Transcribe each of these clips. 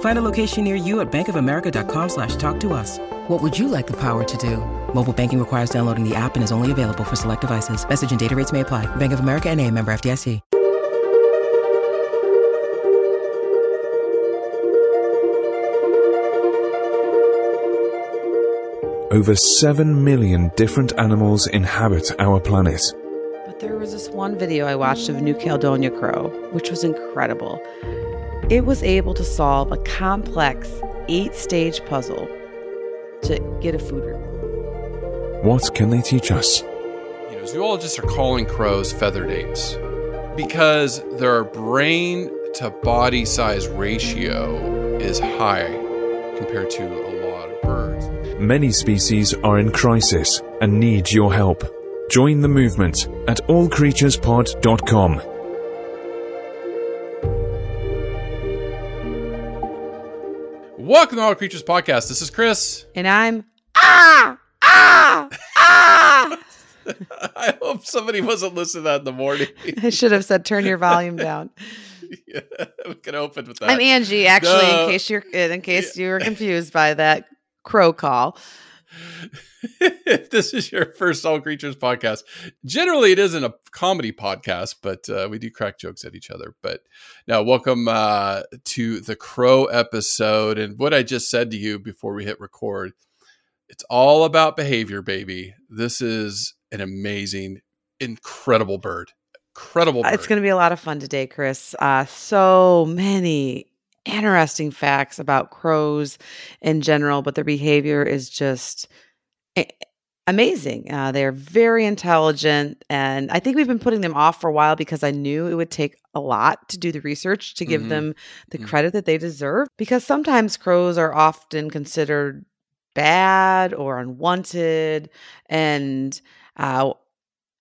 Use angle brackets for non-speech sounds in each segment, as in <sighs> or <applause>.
Find a location near you at bankofamerica.com slash talk to us. What would you like the power to do? Mobile banking requires downloading the app and is only available for select devices. Message and data rates may apply. Bank of America and a member FDIC. Over 7 million different animals inhabit our planet. But there was this one video I watched of a New Caledonia crow, which was incredible. It was able to solve a complex eight stage puzzle to get a food reward. What can they teach us? You know, zoologists are calling crows feathered apes because their brain to body size ratio is high compared to a lot of birds. Many species are in crisis and need your help. Join the movement at allcreaturespod.com. Welcome to All Creatures Podcast. This is Chris. And I'm ah ah ah. I hope somebody wasn't listening to that in the morning. <laughs> I should have said turn your volume down. <laughs> yeah, we can open with that. I'm Angie, actually, No. in case you're in case you were confused by that crow call. <laughs> if this is your first All Creatures podcast, generally it isn't a comedy podcast, but uh, we do crack jokes at each other. But now, welcome uh, to the Crow episode. And what I just said to you before we hit record, it's all about behavior, baby. This is an amazing, incredible bird. Incredible bird. Uh, It's going to be a lot of fun today, Chris. Uh, so many interesting facts about crows in general, but their behavior is just amazing. Uh, they're very intelligent, and I think we've been putting them off for a while because I knew it would take a lot to do the research to give Mhm. them the Mhm. credit that they deserve. Because sometimes crows are often considered bad or unwanted, and uh,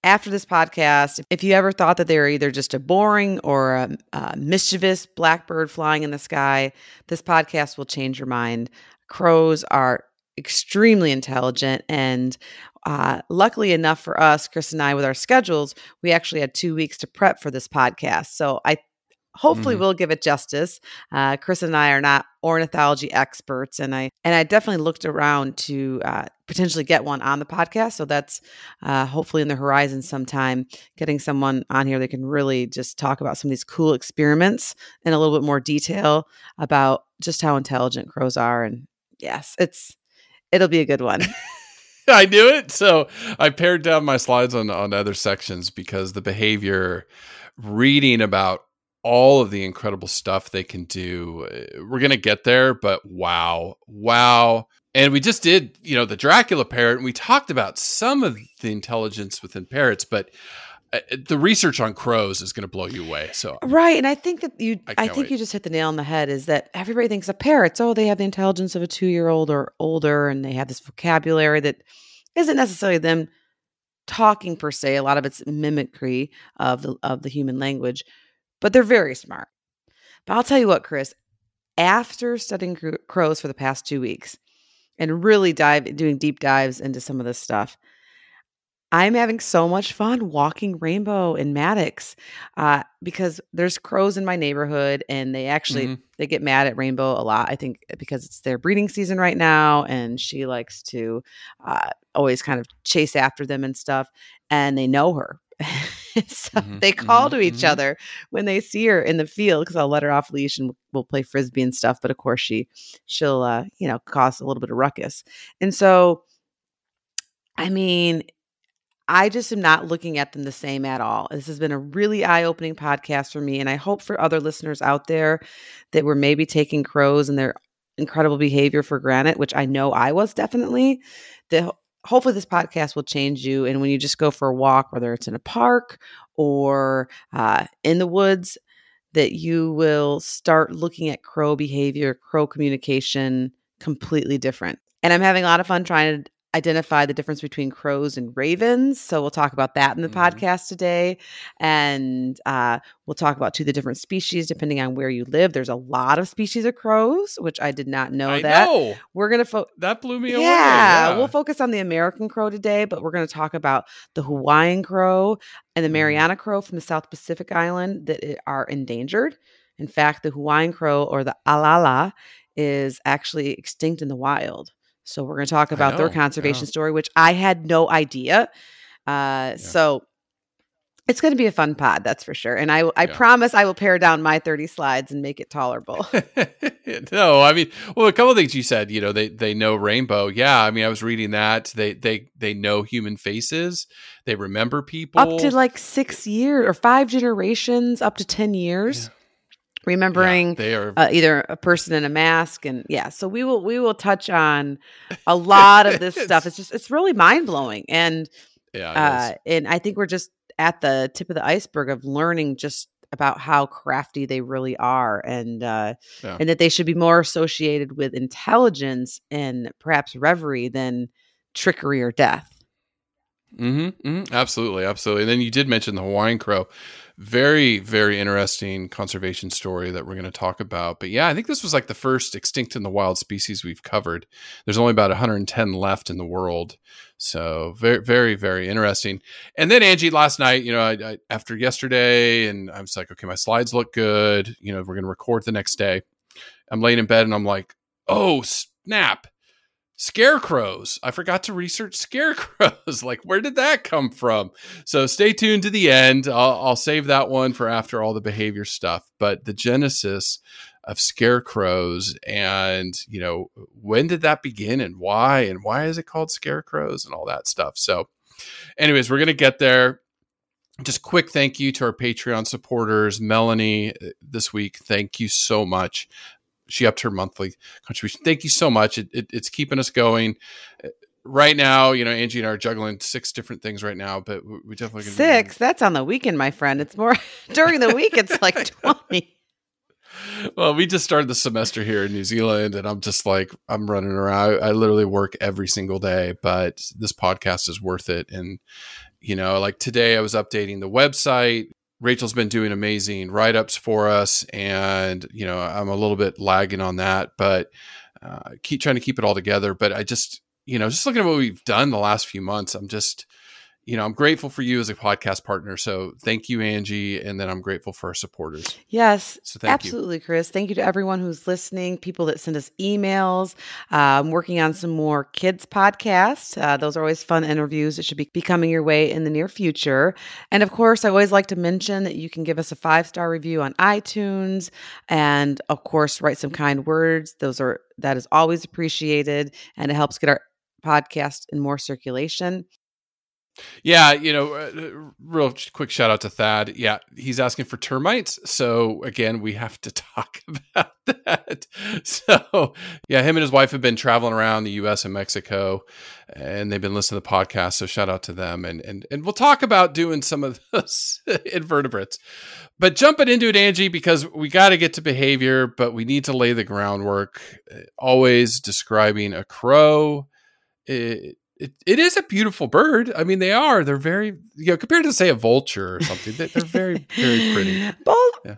after this podcast, if you ever thought that they were either just a boring or a, a mischievous blackbird flying in the sky, this podcast will change your mind. Crows are extremely intelligent and uh, luckily enough for us chris and i with our schedules we actually had two weeks to prep for this podcast so i hopefully Mhm. we'll give it justice uh, chris and i are not ornithology experts and i and i definitely looked around to uh, potentially get one on the podcast so that's uh, hopefully in the horizon sometime getting someone on here that can really just talk about some of these cool experiments in a little bit more detail about just how intelligent crows are and yes it's it'll be a good one <laughs> I knew it. So I pared down my slides on on other sections because the behavior, reading about all of the incredible stuff they can do. uh, We're gonna get there, but wow, wow. And we just did, you know, the Dracula parrot, and we talked about some of the intelligence within parrots, but uh, the research on crows is going to blow you away. So right and i think that you I i, think wait. you just hit the nail on the head is that everybody thinks of parrots oh they have the intelligence of a two-year-old or older and they have this vocabulary that isn't necessarily them talking per se a lot of it's mimicry of the of the human language but they're very smart but i'll tell you what chris after studying crows for the past two weeks and really dive doing deep dives into some of this stuff i'm having so much fun walking rainbow in maddox uh, because there's crows in my neighborhood and they actually Mhm. they get mad at rainbow a lot i think because it's their breeding season right now and she likes to uh, always kind of chase after them and stuff and they know her <laughs> <laughs> so Mhm, they call mhm, to each mhm. other when they see her in the field because i'll let her off leash and we'll play frisbee and stuff but of course she she'll uh, you know cause a little bit of ruckus and so i mean I just am not looking at them the same at all. This has been a really eye opening podcast for me. And I hope for other listeners out there that were maybe taking crows and their incredible behavior for granted, which I know I was definitely, that hopefully this podcast will change you. And when you just go for a walk, whether it's in a park or uh, in the woods, that you will start looking at crow behavior, crow communication completely different. And I'm having a lot of fun trying to identify the difference between crows and ravens. So we'll talk about that in the mm-hmm. podcast today. And uh, we'll talk about two the different species depending on where you live. There's a lot of species of crows, which I did not know I that. Know. We're gonna fo- that blew me yeah, away. Yeah, we'll focus on the American crow today, but we're gonna talk about the Hawaiian crow and the mm-hmm. Mariana crow from the South Pacific Island that are endangered. In fact, the Hawaiian crow or the alala is actually extinct in the wild. So we're going to talk about their conservation story, which I had no idea. Uh, yeah. So it's going to be a fun pod, that's for sure. And I, I yeah. promise I will pare down my 30 slides and make it tolerable. <laughs> no, I mean, well, a couple of things you said, you know, they, they know rainbow. Yeah. I mean, I was reading that they, they, they know human faces. They remember people up to like six years or five generations, up to 10 years. Yeah remembering yeah, they are uh, either a person in a mask and yeah so we will we will touch on a <laughs> lot of this stuff. It's just it's really mind-blowing and yeah uh, and i think we're just at the tip of the iceberg of learning just about how crafty they really are and uh yeah. and that they should be more associated with intelligence and perhaps reverie than trickery or death mm-hmm, mm-hmm. Absolutely absolutely. And then you did mention the hawaiian crow. Very very interesting conservation story that we're going to talk about. But yeah i think this was like the first extinct in the wild species we've covered. There's only about 110 left in the world. So very very very interesting. And then angie last night you know I, I, after yesterday and i was like okay my slides look good. You know we're going to record the next day. I'm laying in bed and i'm like oh snap scarecrows. I forgot to research scarecrows. <laughs> like, where did that come from? So stay tuned to the end. I'll, I'll, save that one for after all the behavior stuff. But the genesis of scarecrows and, you know, when did that begin and why? And why is it called scarecrows and all that stuff? So, anyways, we're to get there. Just quick thank you to our Patreon supporters. Melanie, uh, this week, thank you so much she upped her monthly contribution. Thank you so much. It, it, it's keeping us going. Uh, right now, you know, Angie and I are juggling six different things right now, but we definitely six. That's on the weekend, my friend. It's more <laughs> during the week. It's like <laughs> twenty. Well, we just started the semester here in New Zealand, and I'm just like I'm running around. I, I literally work every single day, but this podcast is worth it. And you know, like today, I was updating the website Rachel's been doing amazing write ups for us, and you know I'm a little bit lagging on that, but uh, keep trying to keep it all together. But I just you know just looking at what we've done the last few months, I'm just you know, I'm grateful for you as a podcast partner. So thank you, Angie. And then I'm grateful for our supporters. Yes. So absolutely, you. Chris. Thank you to everyone who's listening, people that send us emails. I'm working on some more kids podcasts. Uh, those are always fun interviews that should be, be coming your way in the near future. And of course, I always like to mention that you can give us a five star review on iTunes and of course, write some kind words. Those are, that is always appreciated and it helps get our podcast in more circulation. Yeah, you know, uh, uh, real quick shout out to Thad. Yeah, he's asking for termites. So again, we have to <laughs> talk about that. So yeah, him and his wife have been traveling around the U.S. and Mexico, and they've been listening to the podcast. So shout out to them, and and and we'll talk about doing some of <laughs> those invertebrates. But jumping into it, Angie, because we got to get to behavior, but we need to lay the groundwork. Uh, always describing a crow. It, it, it is a beautiful bird. I mean, they are. They're very, you know, compared to say a vulture or something, they're very, very pretty. <laughs> Bul- yeah.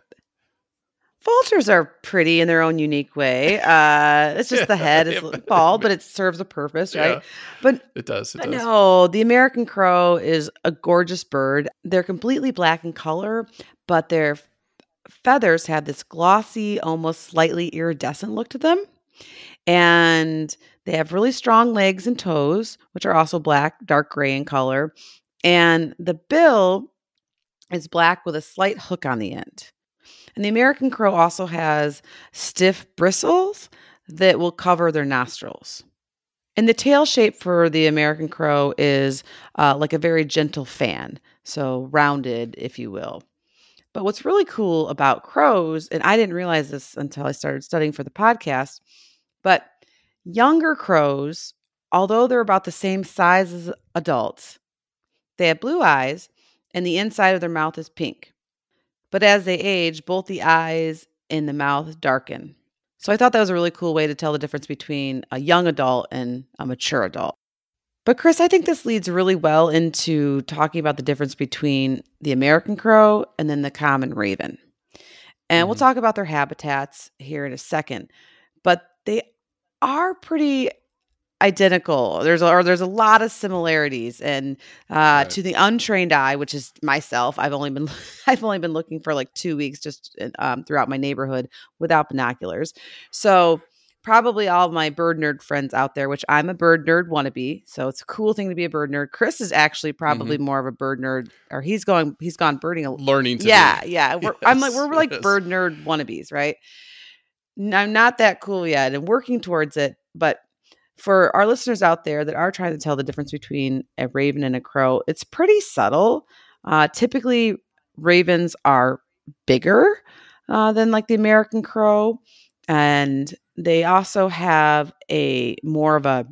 Vultures are pretty in their own unique way. Uh, it's just yeah, the head <laughs> is yeah, bald, but it serves a purpose, right? But it does. It does. No, the American crow is a gorgeous bird. They're completely black in color, but their feathers have this glossy, almost slightly iridescent look to them. And they have really strong legs and toes, which are also black, dark gray in color. And the bill is black with a slight hook on the end. And the American crow also has stiff bristles that will cover their nostrils. And the tail shape for the American crow is uh, like a very gentle fan, so rounded, if you will. But what's really cool about crows, and I didn't realize this until I started studying for the podcast, but younger crows, although they're about the same size as adults, they have blue eyes and the inside of their mouth is pink. But as they age, both the eyes and the mouth darken. So I thought that was a really cool way to tell the difference between a young adult and a mature adult. But Chris, I think this leads really well into talking about the difference between the American crow and then the common raven. And mm-hmm. we'll talk about their habitats here in a second. But they are pretty identical. There's a, or there's a lot of similarities, and uh, right. to the untrained eye, which is myself, I've only been <laughs> I've only been looking for like two weeks just um, throughout my neighborhood without binoculars. So probably all my bird nerd friends out there, which I'm a bird nerd wannabe. So it's a cool thing to be a bird nerd. Chris is actually probably mm-hmm. more of a bird nerd, or he's going, he's gone birding, a, learning. yeah, be. yeah. We're, yes, I'm like we're <laughs> like yes. bird nerd wannabes, right? I'm not that cool yet, and working towards it. But for our listeners out there that are trying to tell the difference between a raven and a crow, it's pretty subtle. Uh, typically, ravens are bigger uh, than like the American crow, and they also have a more of a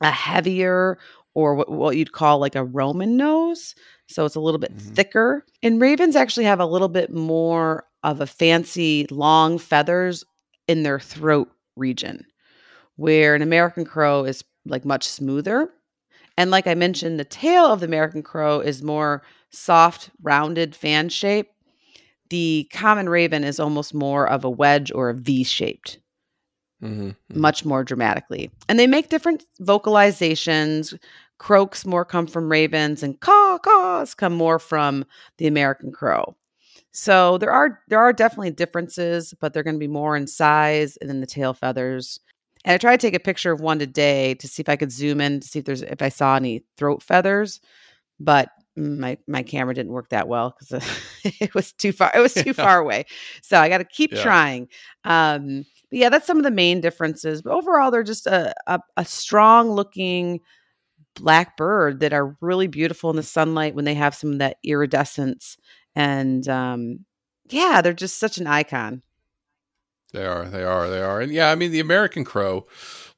a heavier or what, what you'd call like a Roman nose. So it's a little bit mm-hmm. thicker. And ravens actually have a little bit more of a fancy long feathers in their throat region where an American crow is like much smoother. And like I mentioned, the tail of the American crow is more soft, rounded fan shape. The common raven is almost more of a wedge or a V shaped, mm-hmm, mm-hmm. much more dramatically. And they make different vocalizations. Croaks more come from ravens, and caw caws come more from the American crow. So there are there are definitely differences, but they're going to be more in size and then the tail feathers. And I tried to take a picture of one today to see if I could zoom in to see if there's if I saw any throat feathers, but my my camera didn't work that well because <laughs> it was too far. It was too yeah. <laughs> far away. So I got to keep yeah. trying. Um, but yeah, that's some of the main differences. But overall, they're just a, a, a strong looking black bird that are really beautiful in the sunlight when they have some of that iridescence. And um, yeah, they're just such an icon. They are, they are, they are. And yeah, I mean, the American crow,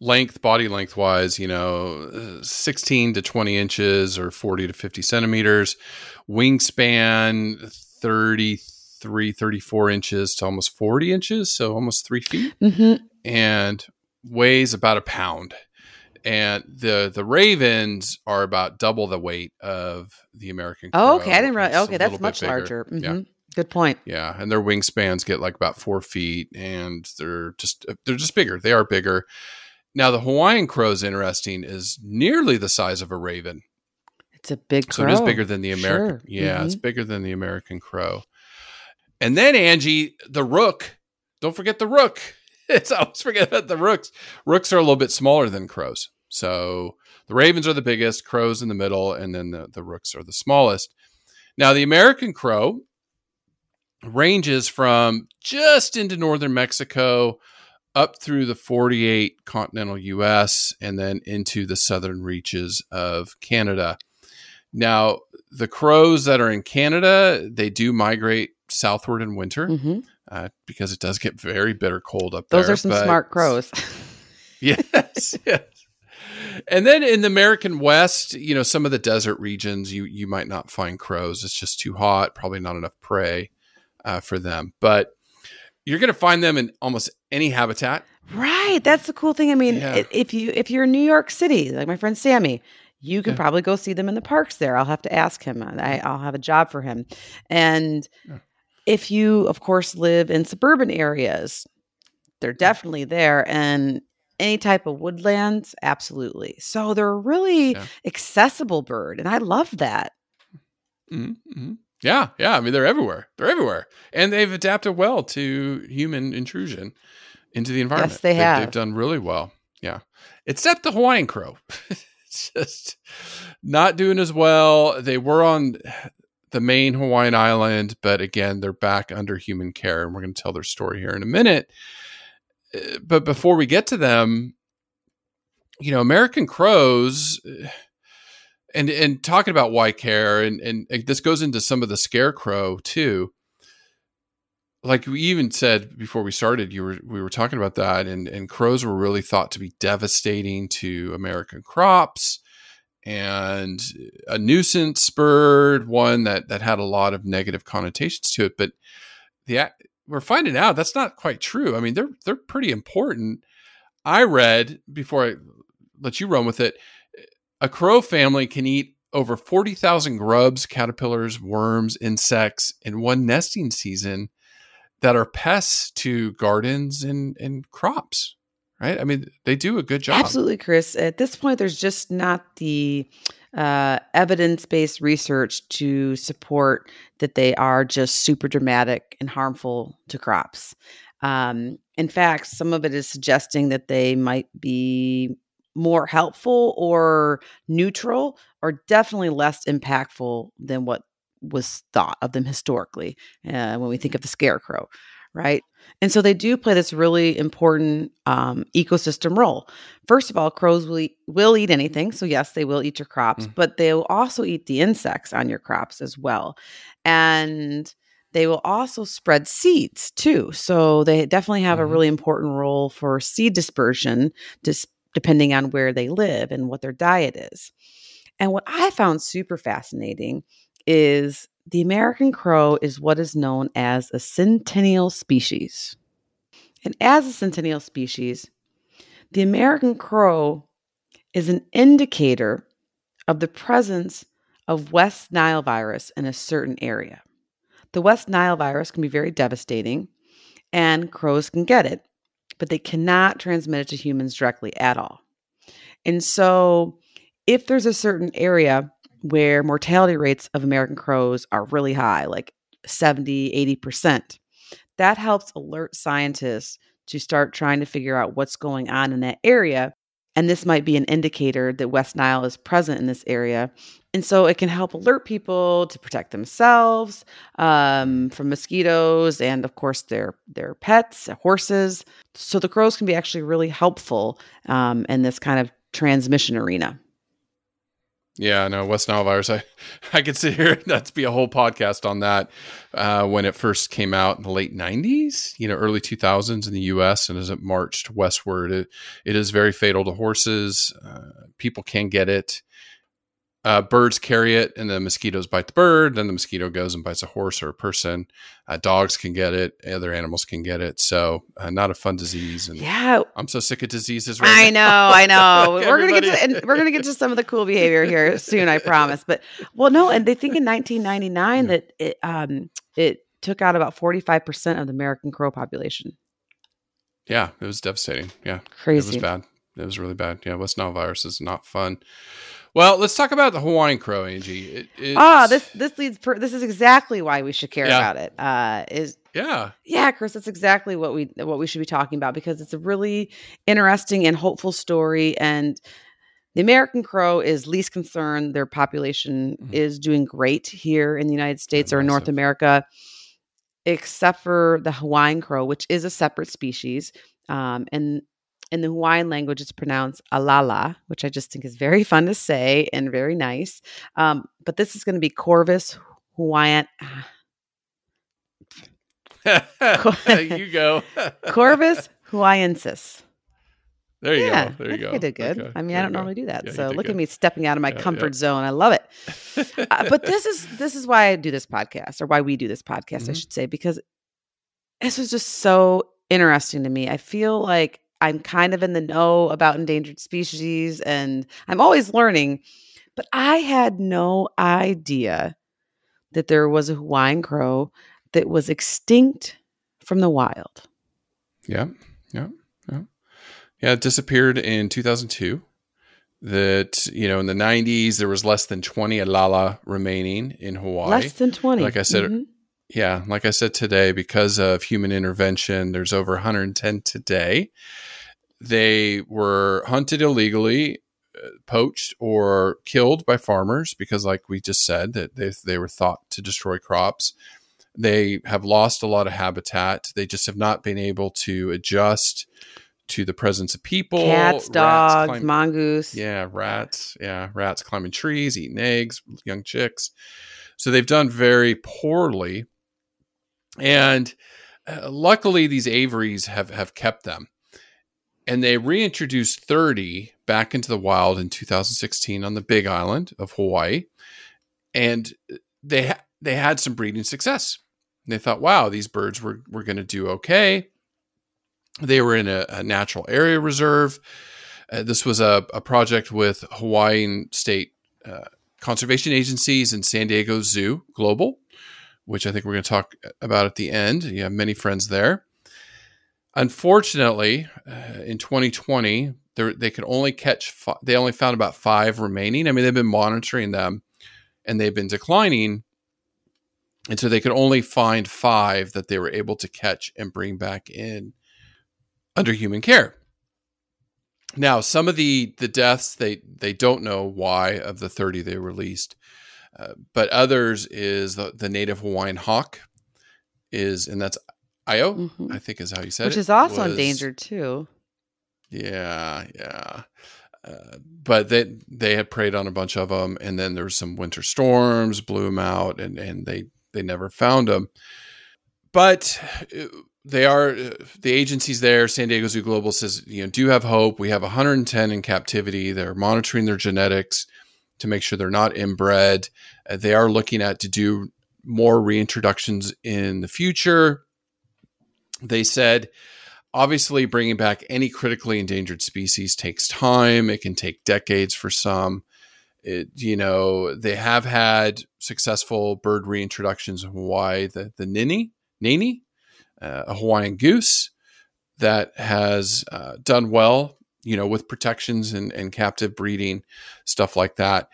length, body length wise, you know, 16 to 20 inches or 40 to 50 centimeters, wingspan 33, 34 inches to almost 40 inches, so almost three feet, mm-hmm. and weighs about a pound. And the the ravens are about double the weight of the American. Crow. Oh, okay, I didn't realize. Okay, that's much larger. Mm-hmm. Yeah. Good point. Yeah, and their wingspans get like about four feet, and they're just they're just bigger. They are bigger. Now the Hawaiian crow is interesting. Is nearly the size of a raven. It's a big crow. So it is bigger than the American. Sure. Yeah, mm-hmm. it's bigger than the American crow. And then Angie, the rook. Don't forget the rook. <laughs> It's I always forget about the rooks. Rooks are a little bit smaller than crows. So the ravens are the biggest, crows in the middle, and then the, the rooks are the smallest. Now the American crow ranges from just into northern Mexico up through the 48 continental US and then into the southern reaches of Canada. Now, the crows that are in Canada, they do migrate southward in winter mm-hmm. uh, because it does get very bitter cold up Those there. Those are some smart crows. <laughs> yes, <laughs> yes. And then in the American West, you know, some of the desert regions, you you might not find crows. It's just too hot, probably not enough prey uh, for them. But you're going to find them in almost any habitat. Right. That's the cool thing. I mean, yeah. if you if you're in New York City, like my friend Sammy, you can yeah. probably go see them in the parks there. I'll have to ask him. I, will have a job for him. And yeah. if you, of course, live in suburban areas, they're definitely there. And any type of woodlands, absolutely. So they're a really accessible bird, and I love that. Mm-hmm. mm-hmm. Yeah, yeah. I mean, they're everywhere. They're everywhere, and they've adapted well to human intrusion into the environment. Yes, they have. They've, they've done really well. Yeah, except the Hawaiian crow. <laughs> it's just not doing as well. They were on the main Hawaiian island, but again, they're back under human care, and we're going to tell their story here in a minute. But before we get to them, you know, American crows and and talking about why care and, and this goes into some of the scarecrow too. Like we even said before we started you were we were talking about that and and crows were really thought to be devastating to american crops and a nuisance bird one that that had a lot of negative connotations to it but the we're finding out that's not quite true i mean they're they're pretty important i read before i let you run with it a crow family can eat over 40,000 grubs, caterpillars, worms, insects in one nesting season that are pests to gardens and, and crops, right? I mean, they do a good job. Absolutely, Chris. At this point, there's just not the uh, evidence based research to support that they are just super dramatic and harmful to crops. Um, in fact, some of it is suggesting that they might be more helpful or neutral or definitely less impactful than what was thought of them historically uh, when we think of the scarecrow right and so they do play this really important um, ecosystem role first of all crows will eat, will eat anything so yes they will eat your crops mm. but they will also eat the insects on your crops as well and they will also spread seeds too so they definitely have mm-hmm. a really important role for seed dispersion to depending on where they live and what their diet is. And what I found super fascinating is the American crow is what is known as a centennial species. And as a centennial species, the American crow is an indicator of the presence of West Nile virus in a certain area. The West Nile virus can be very devastating, and crows can get it but they cannot transmit it to humans directly at all. And so, if there's a certain area where mortality rates of American crows are really high, like 70, 80%, that helps alert scientists to start trying to figure out what's going on in that area. And this might be an indicator that West Nile is present in this area and so it can help alert people to protect themselves um, from mosquitoes and of course their their pets horses so the crows can be actually really helpful um, in this kind of transmission arena yeah, no, West Nile virus. I, <laughs> I could sit here. <laughs> And that's be a whole podcast on that. Uh, when it first came out in the late '90s, you know, early 2000s in the U.S. and as it marched westward, it it is very fatal to horses. Uh, people can get it uh, birds carry it and the mosquitoes bite the bird then the mosquito goes and bites a horse or a person. Uh, dogs can get it other animals can get it so uh, not a fun disease and yeah. I'm so sick of diseases right i now. know i <laughs> know. We're gonna get to and we're gonna get to some of the cool behavior here soon i promise but well no and they think in 1999 yeah. that it um it took out about 45% of the american crow population. Yeah it was devastating. Yeah. Crazy it was bad. It was really bad. Yeah west nile virus is not fun well, let's talk about the Hawaiian crow, Angie. It, ah, this this leads. Per, this is exactly why we should care yeah. about it. Uh, is yeah, yeah, Chris. That's exactly what we what we should be talking about because it's a really interesting and hopeful story. And the American crow is least concerned. Their population mm-hmm. is doing great here in the United States or North America, except for the Hawaiian crow, which is a separate species. Um, and in the Hawaiian language, it's pronounced alala, which I just think is very <laughs> fun to say and very nice. Um, but this is going to be Corvus Hawaiian. <laughs> you go. <laughs> Corvus Hawaiiensis. There you yeah, go. There you go. I did good. Okay. I mean, there I don't normally do that. Yeah, so look good. at me stepping out of my yeah, comfort zone. I love it. uh, but this is this is why I do this podcast, or why we do this podcast, mm-hmm. I should say, because this was just so interesting to me. I feel like I'm kind of in the know about endangered species and I'm always learning. But I had no idea that there was a Hawaiian crow that was extinct from the wild. Yeah, yeah, yeah. Yeah, it disappeared in 2002. That, you know, in the 90s, there was less than 20 alala remaining in Hawaii. Less than 20. Like I said, mm-hmm. Yeah, like I said today, because of human intervention, there's over 110 today. They were hunted illegally, uh, poached, or killed by farmers because, like we just said, that they, they were thought to destroy crops. They have lost a lot of habitat. They just have not been able to adjust to the presence of people. Cats, rats dogs, mongoose. yeah, rats. Yeah, rats climbing trees, eating eggs, young chicks. So they've done very poorly. And uh, luckily, these aviaries have, have kept them. And they reintroduced 30 back into the wild in 2016 on the Big Island of Hawaii. And they, ha- they had some breeding success. They thought, wow, these birds were, were going to do okay. They were in a, a natural area reserve. Uh, this was a, a project with Hawaiian State uh, Conservation Agencies and San Diego Zoo Global, which I think we're going to talk about at the end. You have many friends there. Unfortunately, uh, in 2020, they could only catch, they only found about five remaining. I mean, they've been monitoring them and they've been declining. And so they could only find five that they were able to catch and bring back in under human care. Now, some of the the deaths they they don't know why of the 30 they released, uh, but others is the, the native Hawaiian hawk is and that's Io, Mhm. I think is how you said Which is also was- endangered too. Yeah, yeah. Uh, but they they had preyed on a bunch of them, and then there was some winter storms blew them out, and and they they never found them. But uh, they are uh, the agencies there. San Diego Zoo Global says you know do have hope. We have 110 in captivity. They're monitoring their genetics to make sure they're not inbred. Uh, they are looking at to do more reintroductions in the future. They said obviously bringing back any critically endangered species takes time it can take decades for some it, you know they have had successful bird reintroductions in hawaii the, the nene nene uh, a hawaiian goose that has uh, done well you know with protections and, and captive breeding stuff like that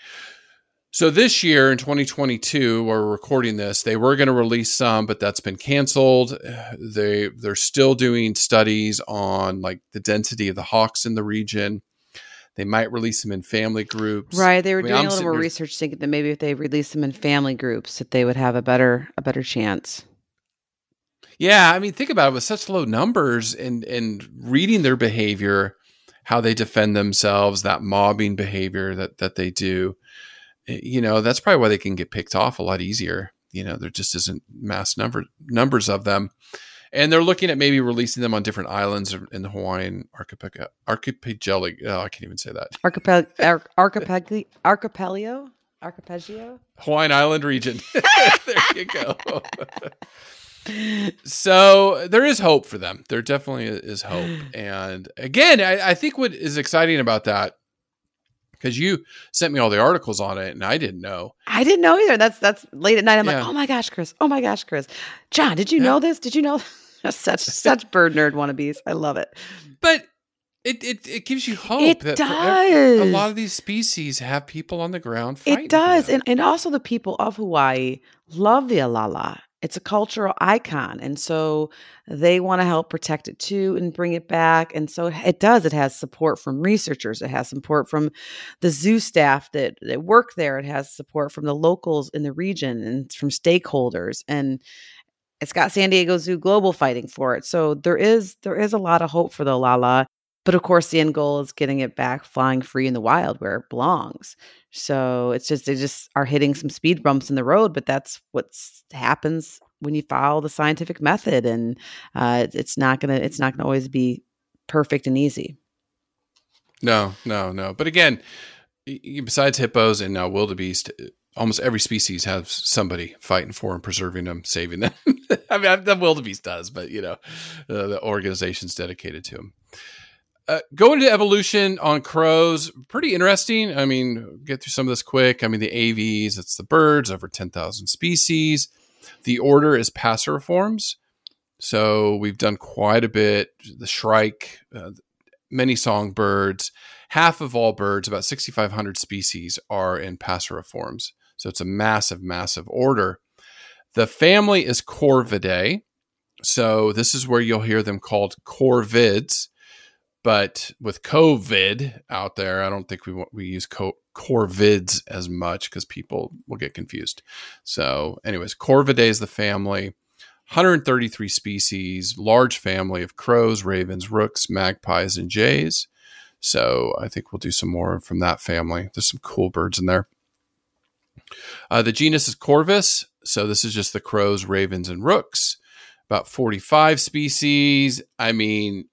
so this year in 2022, we're recording this. They were going to release some, but that's been canceled. <sighs> They they're still doing studies on like the density of the hawks in the region. They might release them in family groups. Right. They were I mean, doing I'm a little more research thinking that maybe if they release them in family groups that they would have a better a better chance. Yeah, I mean, think about it with such low numbers and and reading their behavior, how they defend themselves, that mobbing behavior that that they do. eh, You know, that's probably why they can get picked off a lot easier. You know, there just isn't mass number numbers of them, and they're looking at maybe releasing them on different islands in the Hawaiian archipelago. Archipelago. Oh, I can't even say that. Archipel ar- archipelago archipelago archipelago. Hawaiian Island region. <laughs> there you go. <laughs> so there is hope for them. There definitely is hope. <gasps> And again, I, I think what is exciting about that, because you sent me all the articles on it and I didn't know. I didn't know either. That's that's late at night. I'm Yeah. like, oh my gosh, Chris. Oh my gosh, Chris. John, did you Yeah. know this? Did you know <laughs> such <laughs> such bird nerd wannabes? I love it. But it, it, it gives you hope It that ev- a lot of these species have people on the ground. It does. And, and also, the people of Hawaii love the alala. It's a cultural icon. And so they want to help protect it too and bring it back. And so it does. It has support from researchers, it has support from the zoo staff that, that work there, it has support from the locals in the region and from stakeholders. And it's got San Diego Zoo Global fighting for it. So there is there is a lot of hope for the alala. But of course, the end goal is getting it back flying free in the wild where it belongs. So it's just they just are hitting some speed bumps in the road, but that's what happens when you follow the scientific method, and uh, it's not gonna it's not gonna always be perfect and easy. No, no, no. But again, besides hippos and now wildebeest, almost every species has somebody fighting for and preserving them, saving them. <laughs> I mean, the wildebeest does, but you know, uh, the organization's dedicated to them. Uh, going to evolution on crows, pretty interesting. I mean, get through some of this quick. I mean, the Aves, it's the birds, over 10,000 species. The order is Passeriformes. So we've done quite a bit. The shrike, uh, many songbirds. Half of all birds, about 6,500 species, are in Passeriformes. So it's a massive, massive order. The family is Corvidae. So this is where you'll hear them called corvids. But with COVID out there, I don't think we we use co- corvids as much because people will get confused. So, anyways, Corvidae is the family. 133 species, large family of crows, ravens, rooks, magpies, and jays. So I think we'll do some more from that family. There's some cool birds in there. Uh, the genus is Corvus. So this is just the crows, ravens, and rooks. About 45 species. I mean,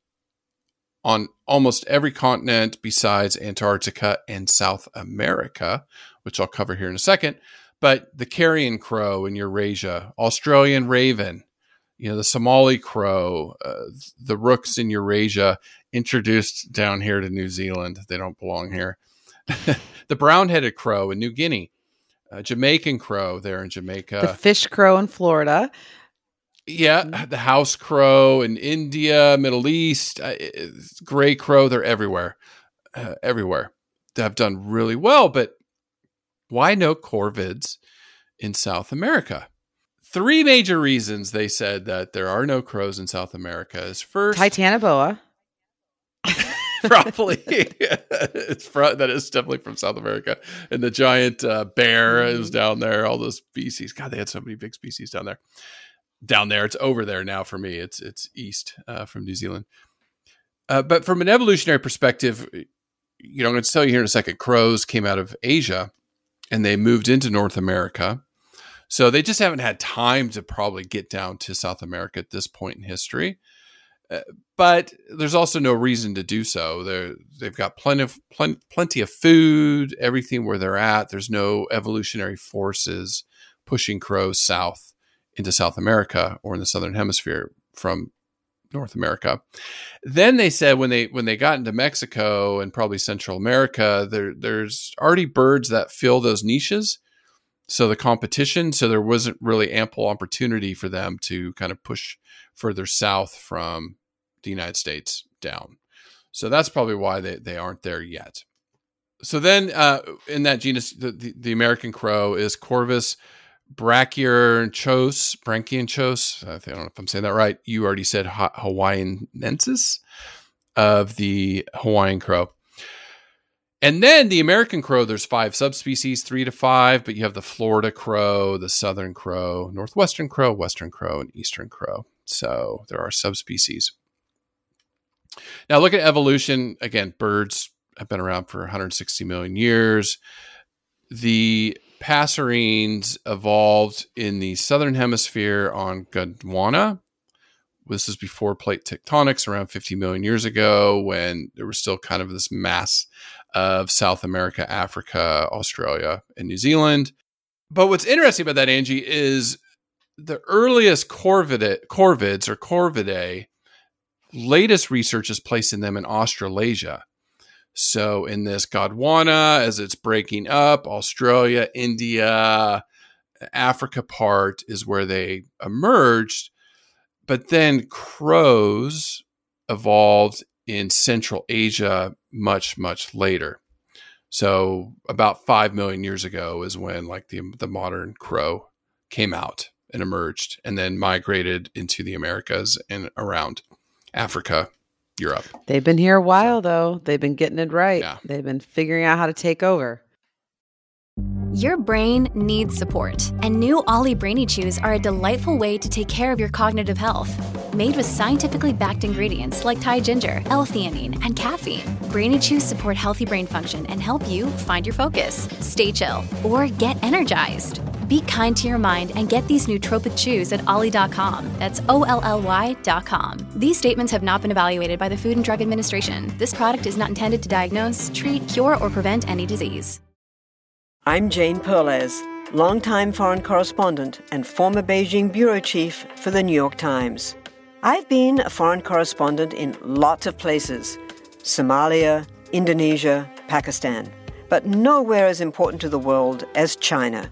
on almost every continent besides Antarctica and South America, which I'll cover here in a second. But the carrion crow in Eurasia, Australian raven, you know, the Somali crow, uh, the rooks in Eurasia, introduced down here to New Zealand. They don't belong here. <laughs> the brown headed crow in New Guinea, uh, Jamaican crow there in Jamaica, the fish crow in Florida. Yeah, Mm-hmm. the house crow in India, Middle East, uh, gray crow, they're everywhere. Uh, everywhere. They have done really well, but why no corvids in South America? Three major reasons they said that there are no crows in South America is first, Titanoboa. <laughs> <laughs> probably it's fr- that is definitely from South America, and the giant uh, bear is down there. All those species, God, they had so many big species down there. Down there, it's over there now for me. It's it's east uh, from New Zealand. Uh, but from an evolutionary perspective, you know, I'm going to tell you here in a second. Crows came out of Asia, and they moved into North America. So they just haven't had time to probably get down to South America at this point in history. Uh, but there's also no reason to do so. They're, they've got plenty of plen- plenty of food, everything where they're at. There's no evolutionary forces pushing crows south into South America or in the southern hemisphere from North America. Then they said when they when they got into Mexico and probably Central America, there there's already birds that fill those niches. So the competition, so there wasn't really ample opportunity for them to kind of push further south from the United States down. So that's probably why they, they aren't there yet. So then uh, in that genus, the, the, the American crow is Corvus brachyrhynchos, branchianchos. I don't know if I'm saying that right. You already said ha- Hawaiianensis of the Hawaiian crow. And then the American crow, there's five subspecies, three to five, but you have the Florida crow, the southern crow, northwestern crow, western crow, and eastern crow. So there are subspecies. Now, look at evolution. Again, birds have been around for 160 million years. The passerines evolved in the southern hemisphere on Gondwana. This is before plate tectonics, around 50 million years ago, when there was still kind of this mass of South America, Africa, Australia, and New Zealand. But what's interesting about that, Angie, is the earliest corvid- corvids or corvidae, latest research is placing them in Australasia. So in this Gondwana, as it's breaking up, Australia, India, Africa part is where they emerged. But then crows evolved in Central Asia much, much later. So about five million years ago is when like the the modern crow came out and emerged, and then migrated into the Americas and around Africa, Europe. They've been here a while, though. They've been getting it right. Yeah. They've been figuring out how to take over. Your brain needs support, and new Ollie Brainy Chews are a delightful way to take care of your cognitive health. Made with scientifically backed ingredients like Thai ginger, L-theanine, and caffeine, Brainy Chews support healthy brain function and help you find your focus, stay chill, or get energized. Be kind to your mind and get these nootropic chews at ollie.com. That's O L L Y.com. These statements have not been evaluated by the Food and Drug Administration. This product is not intended to diagnose, treat, cure, or prevent any disease. I'm Jane Perlez, longtime foreign correspondent and former Beijing bureau chief for the New York Times. I've been a foreign correspondent in lots of places Somalia, Indonesia, Pakistan, but nowhere as important to the world as China.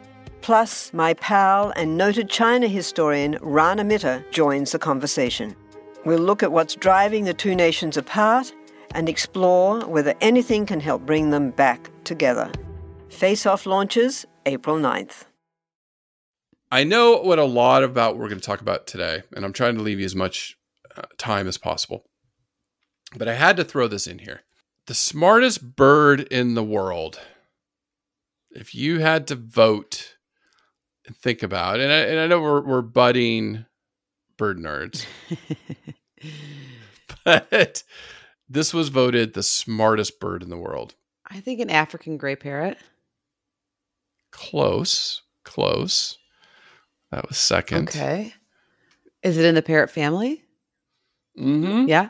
Plus, my pal and noted China historian Rana Mitter joins the conversation. We'll look at what's driving the two nations apart and explore whether anything can help bring them back together. Face Off launches April 9th. I know what a lot about we're going to talk about today, and I'm trying to leave you as much uh, time as possible. But I had to throw this in here. The smartest bird in the world. If you had to vote think about, and I, and I know we're, we're budding bird nerds, <laughs> <laughs> but this was voted the smartest bird in the world. I think an African gray parrot. Close, close. That was second. Okay. Is it in the parrot family? Mm-hmm. Yeah.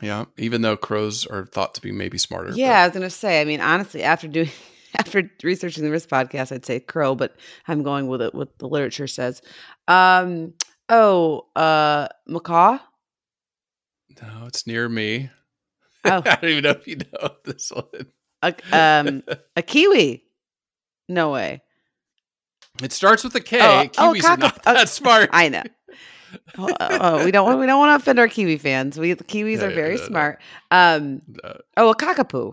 Yeah. Even though crows are thought to be maybe smarter. Yeah, I was gonna say. I mean, honestly, after doing <laughs> after researching the risk podcast, I'd say crow, but I'm going with it what the literature says. Um oh, uh macaw. No, it's near me. <laughs> Oh. I don't even know if you know <laughs> this one. A, um a kiwi. No way. It starts with a K. Oh, oh, Kiwis are not that smart. I know. oh, oh, we don't want we don't want to offend our kiwi fans. We the kiwis Yeah, are very no, no. smart. Um Uh, oh, a cockapoo.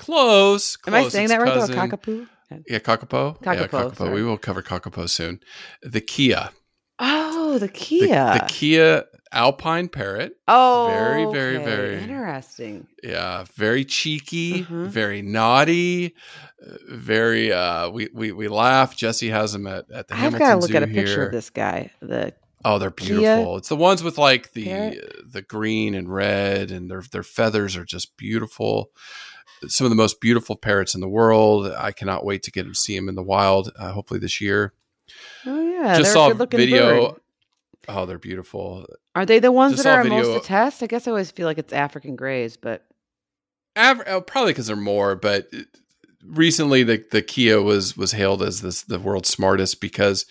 Close. Am I saying It's that right though? Cousin. cockapoo? Yeah, cockapoo. yeah, Cockapoo, cockapoo. sorry. We will cover Kakapo soon. The Kea. Oh, the The, Kea. the Kea Alpine Parrot. oh, very, very, okay. very- interesting. Yeah, very cheeky, Mhm. very naughty, uh, very. uh We we we laugh. Jesse has them at at the I've Hamilton got to look Zoo at a picture of this guy. The Oh, they're Kea beautiful. It's the ones with like the parrot? the green and red, and their their feathers are just beautiful. Some of the most beautiful parrots in the world. I cannot wait to get to see them in the wild. Uh, hopefully this year. oh yeah, Just they're saw a video. bird. Oh, they're beautiful. Are they the ones just that are most video- to test? I guess I always feel like it's African grays, but Aver- oh, probably because they're more, but recently the the Kea was was hailed as this the world's smartest because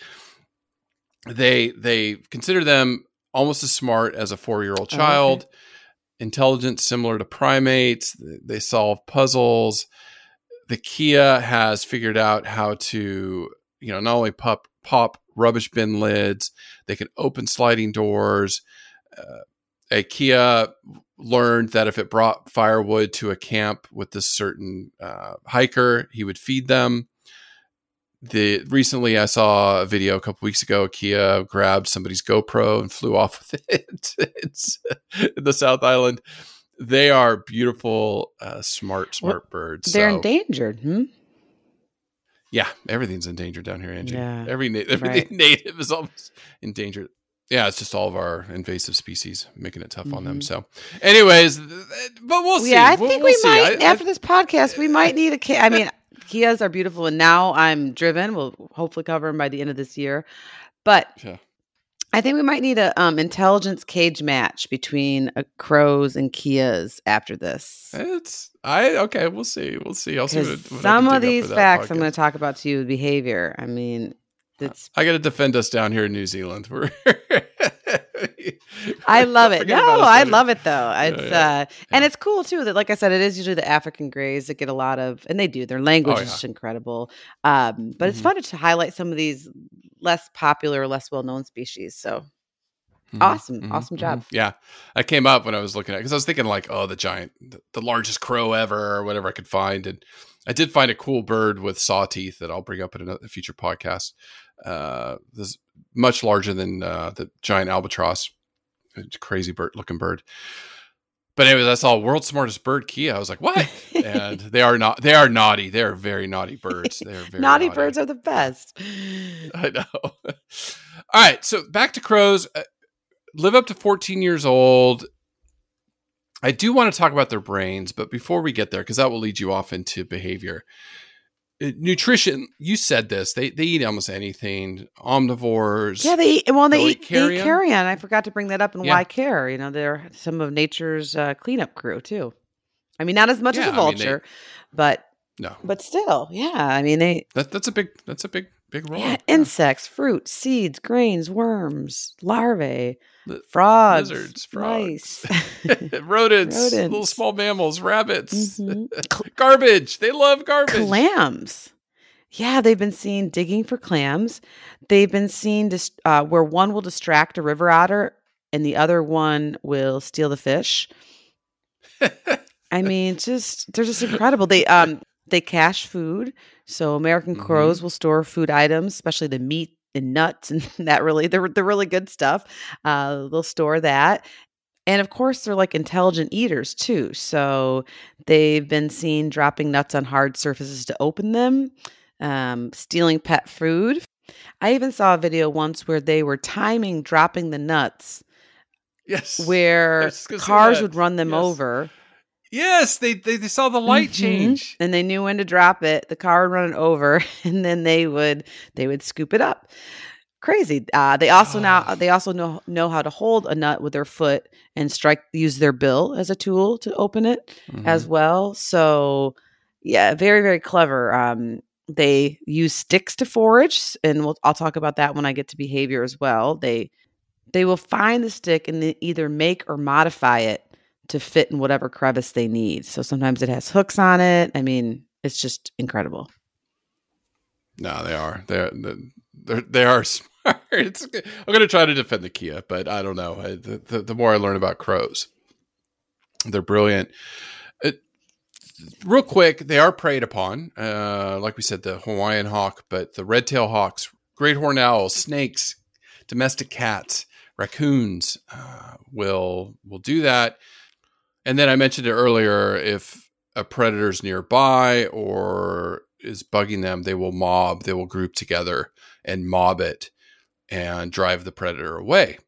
they they consider them almost as smart as a four year old Oh, okay. Child, intelligent, similar to primates. They solve puzzles. The Kea has figured out how to you know not only pop pop rubbish bin lids, they can open sliding doors. Uh, a Kea learned that if it brought firewood to a camp with this certain uh, hiker, he would feed them. The recently, I saw a video a couple weeks ago. Kea grabbed somebody's GoPro and flew off with <laughs> it. it's in the South Island. They are beautiful, uh, smart, smart birds. they're So, endangered. Hmm? Yeah, everything's endangered down here, Angie. Yeah, Every na- every right. <laughs> native is almost endangered. Yeah, it's just all of our invasive species making it tough on them. Mhm. So, anyways, but we'll see. Yeah, I We'll- think we'll we see. might I- I- after this podcast. We might need a Kia. I mean, Kias are beautiful, and now I'm driven. We'll hopefully cover them by the end of this year. But Yeah. I think we might need a um, intelligence cage match between uh, crows and Keas after this. It's I okay. We'll see. We'll see. I'll see what, what some of these facts I'm going to talk about to you behavior. I mean, it's I got to defend us down here in New Zealand. <laughs> We're I <laughs> love it. No, I love it though. It's yeah. uh and it's cool too that like I said, it is usually the African grays that get a lot of and they do. Their language Oh, is just incredible. Um, but it's Mhm. fun to highlight some of these less popular, less well known species. So Mhm, awesome, mhm, awesome mhm. job. Yeah, I came up when I was looking at because I was thinking like, oh, the giant, the, the largest crow ever, or whatever I could find, and I did find a cool bird with saw teeth that I'll bring up in a future podcast. Uh, this much larger than uh, the giant albatross, It's a crazy bird looking bird. But anyways, I saw world's smartest bird, Kea. I was like, what? and <laughs> they are not. They are naughty. They are very naughty birds. They are very naughty, birds are the best. I know. <laughs> All right, so back to crows. Uh, live up to 14 years old. I do want to talk about their brains, but before we get there, because that will lead you off into behavior. Uh, Nutrition, you said this. They they eat almost anything. Omnivores. Yeah, they eat, well they eat, eat they carrion? carrion. I forgot to bring that up and Yeah. why care. You know, they're some of nature's uh, cleanup crew too. I mean, not as much as Yeah, a I mean, they- vulture, but no, but still, yeah. I mean, they that, that's a big that's a big big role. Yeah, insects, fruits, seeds, grains, worms, larvae, Li- frogs, lizards, frogs, mice, <laughs> <laughs> rodents, little small mammals, rabbits, <laughs> Mhm. garbage. They love garbage. clams. Yeah, they've been seen digging for clams. They've been seen dis- uh, where one will distract a river otter and the other one will steal the fish. I mean, just they're just incredible. They um they cache food. So American Mhm. crows will store food items, especially the meat and nuts and <laughs> that really the the really good stuff. Uh, they'll store that. And of course, they're like intelligent eaters too. So they've been seen dropping nuts on hard surfaces to open them, um, stealing pet food. I even saw a video once where they were timing dropping the nuts, Yes. <laughs> Where was just gonna say cars would run them Yes. over. Yes, they, they they saw the light Mhm. change. and they knew when to drop it the car would run over <laughs> and then they would they would scoop it up crazy uh, they also now Oh. they also know know how to hold a nut with their foot and strike use their bill as a tool to open it as Mm-hmm. well so yeah very very clever um they use sticks to forage and we'll, i'll talk about that when i get to behavior as well they they will find the stick and then either make or modify it to fit in whatever crevice they need. So sometimes it has hooks on it. I mean, it's just incredible. No, they are. They're they're they are <laughs> smart. It's, I'm going to try to defend the Kea, but I don't know. I, the, the the more I learn about crows, they're brilliant. It, real quick, they are preyed upon. Uh, like we said, the Hawaiian hawk, but the red-tailed hawks, great horned owls, snakes, domestic cats, raccoons uh, will will do that. And then I mentioned it earlier. If a predator's nearby or is bugging them, they will mob. They will group together and mob it and drive the predator away.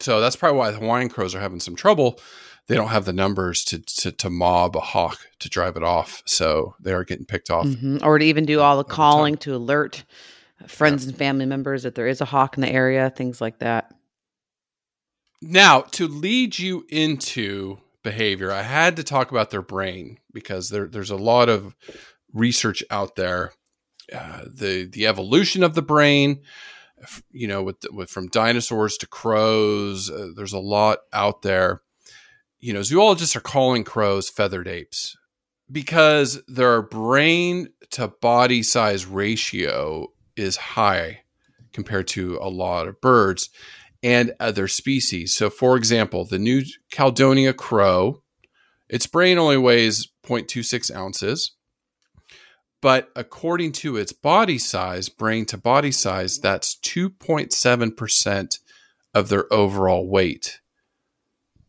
So that's probably why the Hawaiian crows are having some trouble. They don't have the numbers to to, to mob a hawk to drive it off. So they are getting picked off. Mhm. Or to even do all the calling to alert friends and family members that there is a hawk in the area, things like that. Now, to lead you into behavior, I had to talk about their brain because there, there's a lot of research out there. Uh, the the evolution of the brain, you know, with, with from dinosaurs to crows, uh, there's a lot out there. You know, zoologists are calling crows feathered apes because their brain to body size ratio is high compared to a lot of birds and other species. So, for example, the New Caledonia crow, its brain only weighs 0.26 ounces. But according to its body size, brain to body size, that's 2.7% of their overall weight.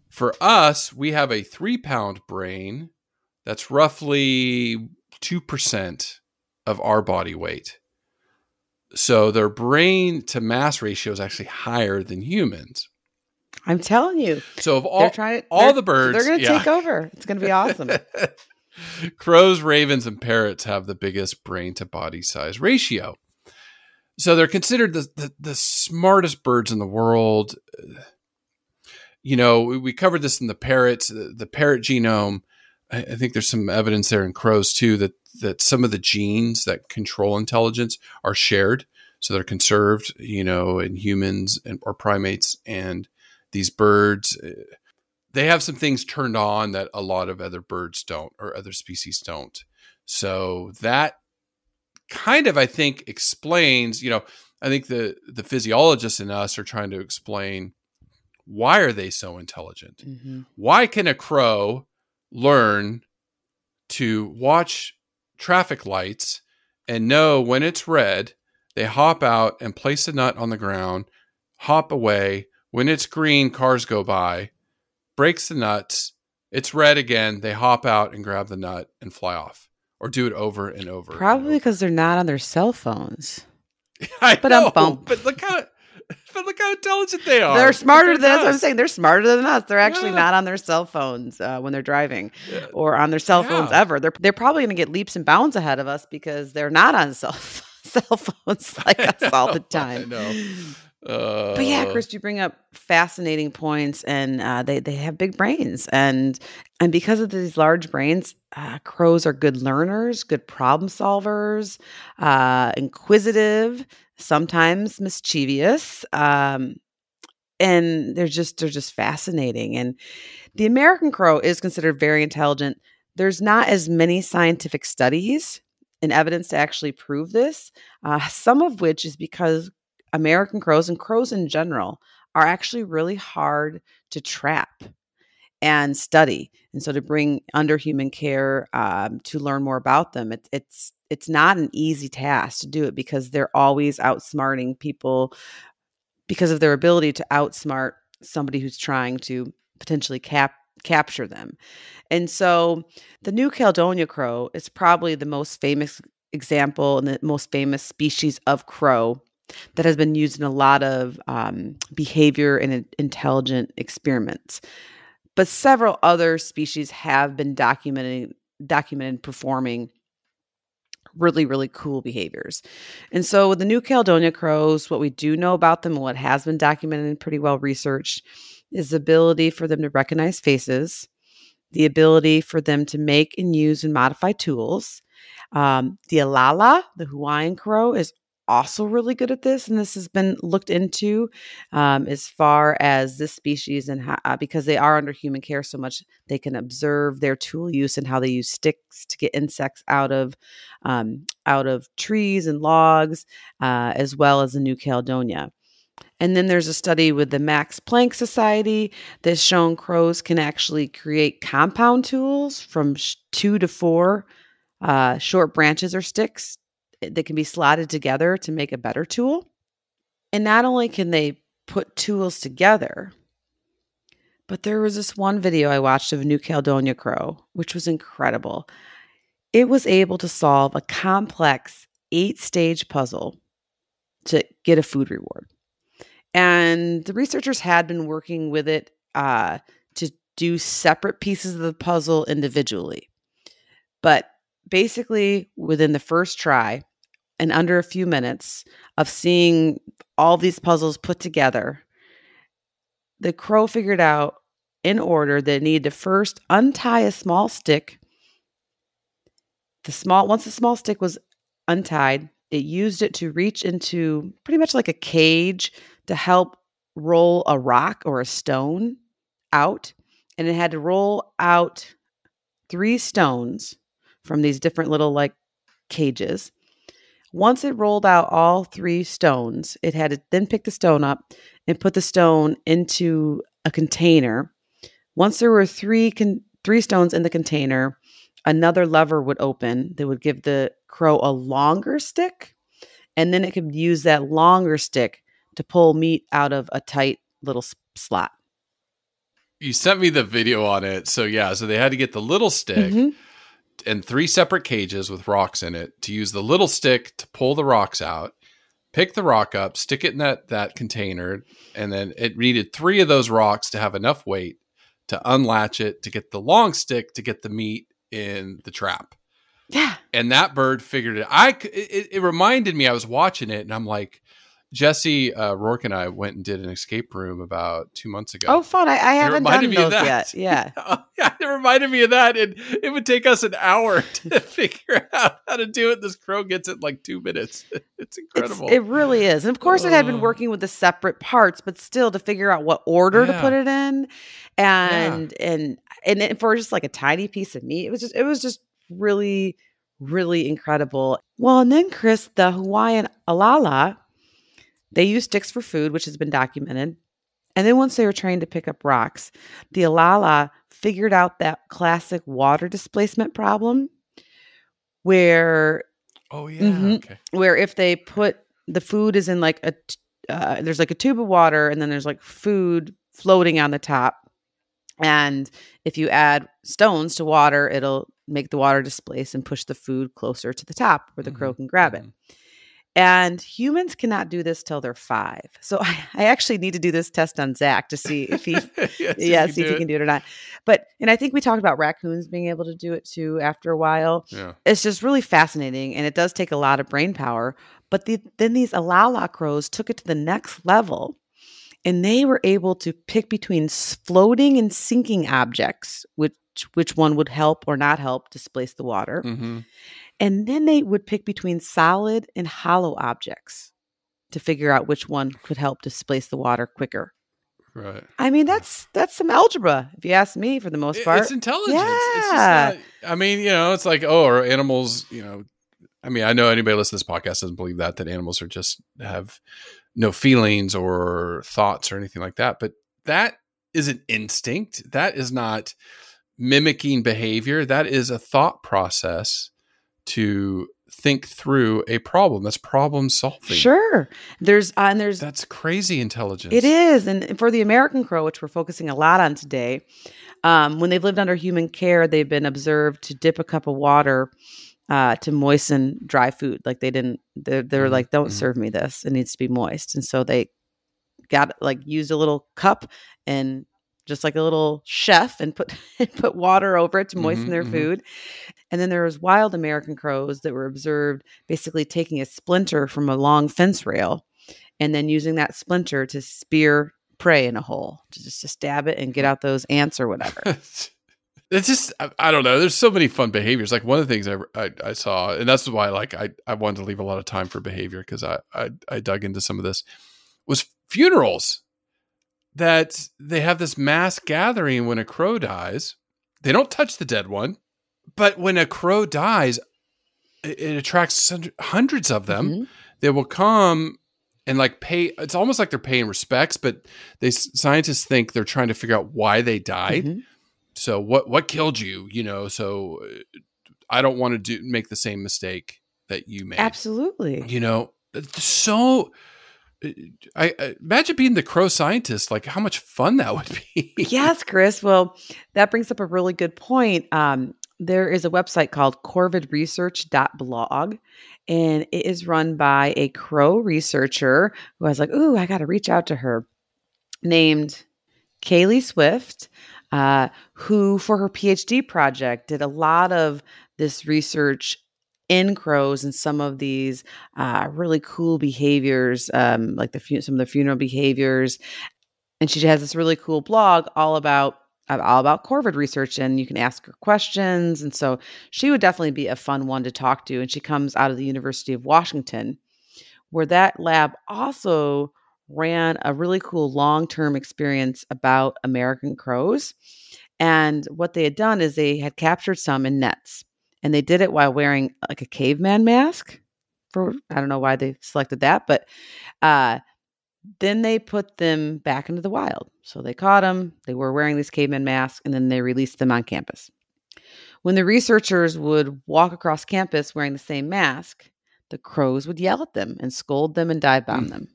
For us, we have a three pound brain that's roughly 2% of our body weight. So their brain to mass ratio is actually higher than humans. I'm telling you, So of all trying all the birds, they're going to yeah. take over. It's going to be <laughs> awesome. Crows, ravens, and parrots have the biggest brain to body size ratio. So they're considered the, the, the smartest birds in the world. You know, we, we covered this in the parrots, the, the parrot genome. I, I think there's some evidence there in crows too that that some of the genes that control intelligence are shared, so they're conserved. You know, in humans and or primates and these birds. uh, They have some things turned on that a lot of other birds don't or other species don't. So that kind of I think explains, you know, I think the the physiologists in us are trying to explain why are they so intelligent? Mhm. Why can a crow learn to watch traffic lights and know when it's red, they hop out and place a nut on the ground, hop away. When it's green, cars go by, breaks the nuts. It's red again. They hop out and grab the nut and fly off, or do it over and over. Probably because they're not on their cell phones. <laughs> I But know, bump. but look how, but look how intelligent they are. They're smarter than what I'm us. saying. They're smarter than us. They're actually Yeah. not on their cell phones uh, when they're driving or on their cell phones ever. They're they're probably going to get leaps and bounds ahead of us because they're not on cell <laughs> cell phones <laughs> like us all the time. know. Uh, But yeah, Chris, you bring up fascinating points, and uh, they they have big brains, and and because of these large brains, uh, crows are good learners, good problem solvers, uh, inquisitive, sometimes mischievous, um, and they're just they're just fascinating. And the American crow is considered very intelligent. There's not as many scientific studies and evidence to actually prove this. Uh, some of which is because American crows and crows in general are actually really hard to trap and study. And so to bring under human care um, to learn more about them, it, it's it's not an easy task to do it because they're always outsmarting people because of their ability to outsmart somebody who's trying to potentially cap capture them. And so the New Caledonia crow is probably the most famous example and the most famous species of crow that has been used in a lot of um, behavior and intelligent experiments. But several other species have been documented documented performing really, really cool behaviors. And so with the New Caledonia crows, what we do know about them and what has been documented and pretty well researched is the ability for them to recognize faces, the ability for them to make and use and modify tools. Um, the Alala, the Hawaiian crow, is also really good at this, and this has been looked into um, as far as this species and how, uh, because they are under human care so much, they can observe their tool use and how they use sticks to get insects out of um, out of trees and logs, uh, as well as the New Caledonia. And then there's a study with the Max Planck Society that's shown crows can actually create compound tools from sh- two to four uh, short branches or sticks that can be slotted together to make a better tool. And not only can they put tools together, but there was this one video I watched of a New Caledonia crow, which was incredible. It was able to solve a complex eight stage puzzle to get a food reward. And the researchers had been working with it uh, to do separate pieces of the puzzle individually. But basically, within the first try, and under a few minutes of seeing all these puzzles put together, the crow figured out in order that it needed to first untie a small stick. The small once the small stick was untied, it used it to reach into pretty much like a cage to help roll a rock or a stone out. And it had to roll out three stones from these different little like cages. Once it rolled out all three stones, it had to then pick the stone up and put the stone into a container. Once there were three con- three stones in the container, another lever would open that would give the crow a longer stick, and then it could use that longer stick to pull meat out of a tight little slot. You sent me the video on it. So, yeah, so they had to get the little stick mm-hmm. And three separate cages with rocks in it to use the little stick to pull the rocks out, pick the rock up, stick it in that, that container, and then it needed three of those rocks to have enough weight to unlatch it to get the long stick to get the meat in the trap. Yeah. And that bird figured it. I it, it reminded me I was watching it and I'm like Jesse uh, Rourke and I went and did an escape room about two months ago. Oh, fun! I, I haven't done those yet. <laughs> Yeah, yeah, it reminded me of that, and it would take us an hour <laughs> to <laughs> figure out how to do it. This crow gets it in like two minutes. It's incredible. It's, it really is, and of course, it had been working with the separate parts, but still to figure out what order yeah. to put it in, and yeah. and and for just like a tiny piece of meat, it was just it was just really really incredible. Well, and then Chris, the Hawaiian alala they use sticks for food, which has been documented. And then once they were trained to pick up rocks, the Alala figured out that classic water displacement problem where oh yeah mm-hmm, okay. where if they put the food is in like a uh, there's like a tube of water and then there's like food floating on the top and if you add stones to water it'll make the water displace and push the food closer to the top where the mm-hmm. crow can grab it mm-hmm. And humans cannot do this till they're five. So <laughs> I, I, actually need to do this test on Zach to see if he, yes, <laughs> yeah, see if he can do it or not. But and I think we talked about raccoons being able to do it too after a while. Yeah. It's just really fascinating, and it does take a lot of brain power. But the, then these alala crows took it to the next level, and they were able to pick between floating and sinking objects, which which one would help or not help displace the water. Mm-hmm. And then they would pick between solid and hollow objects to figure out which one could help displace the water quicker. Right. I mean, that's that's some algebra, if you ask me, for the most part. It's intelligence. Yeah. It's not, I mean, you know, it's like, oh, are animals, you know, I mean, I know anybody listening to this podcast doesn't believe that that animals are just have no feelings or thoughts or anything like that. But that is an instinct. That is not mimicking behavior. That is a thought process to think through a problem. That's problem solving. Sure. There's uh, and there's That's crazy intelligence. It is. And for the American crow, which we're focusing a lot on today, um, when they've lived under human care, they've been observed to dip a cup of water uh, to moisten dry food. Like they didn't, they're, they're Mhm, like, don't mhm. serve me this. It needs to be moist. And so they got like used a little cup and just like a little chef and put <laughs> and put water over it to moisten Mhm, their mhm. food. And then there was wild American crows that were observed basically taking a splinter from a long fence rail and then using that splinter to spear prey in a hole, to just to stab it and get out those ants or whatever. <laughs> it's just I, I don't know. There's so many fun behaviors. Like one of the things I, I, I saw, and that's why like I, I wanted to leave a lot of time for behavior because I, I I dug into some of this was funerals that they have this mass gathering when a crow dies. They don't touch the dead one, but when a crow dies, it, it attracts hundreds of them. Mhm. They will come and like pay. It's almost like they're paying respects, but they scientists think they're trying to figure out why they died Mhm. so what what killed you you know so uh, i don't want to do make the same mistake that you made Absolutely. you know so I, I imagine being the crow scientist like how much fun that would be <laughs> yes, Chris. Well, that brings up a really good point. Um, there is a website called corvidresearch.blog, and it is run by a crow researcher who I was like, ooh, I got to reach out to her, named Kaeli Swift, uh, who, for her PhD project, did a lot of this research in crows and some of these uh, really cool behaviors, um, like the some of the funeral behaviors. And she has this really cool blog all about all about corvid research and you can ask her questions. And so she would definitely be a fun one to talk to and she comes out of the university of washington where that lab also ran a really cool long-term experience about american crows. And what they had done is they had captured some in nets and they did it while wearing like a caveman mask for i don't know why they selected that but uh then they put them back into the wild. So they caught them, they were wearing these caveman masks, and then they released them on campus. When the researchers would walk across campus wearing the same mask, the crows would yell at them and scold them and dive bomb Mm. them.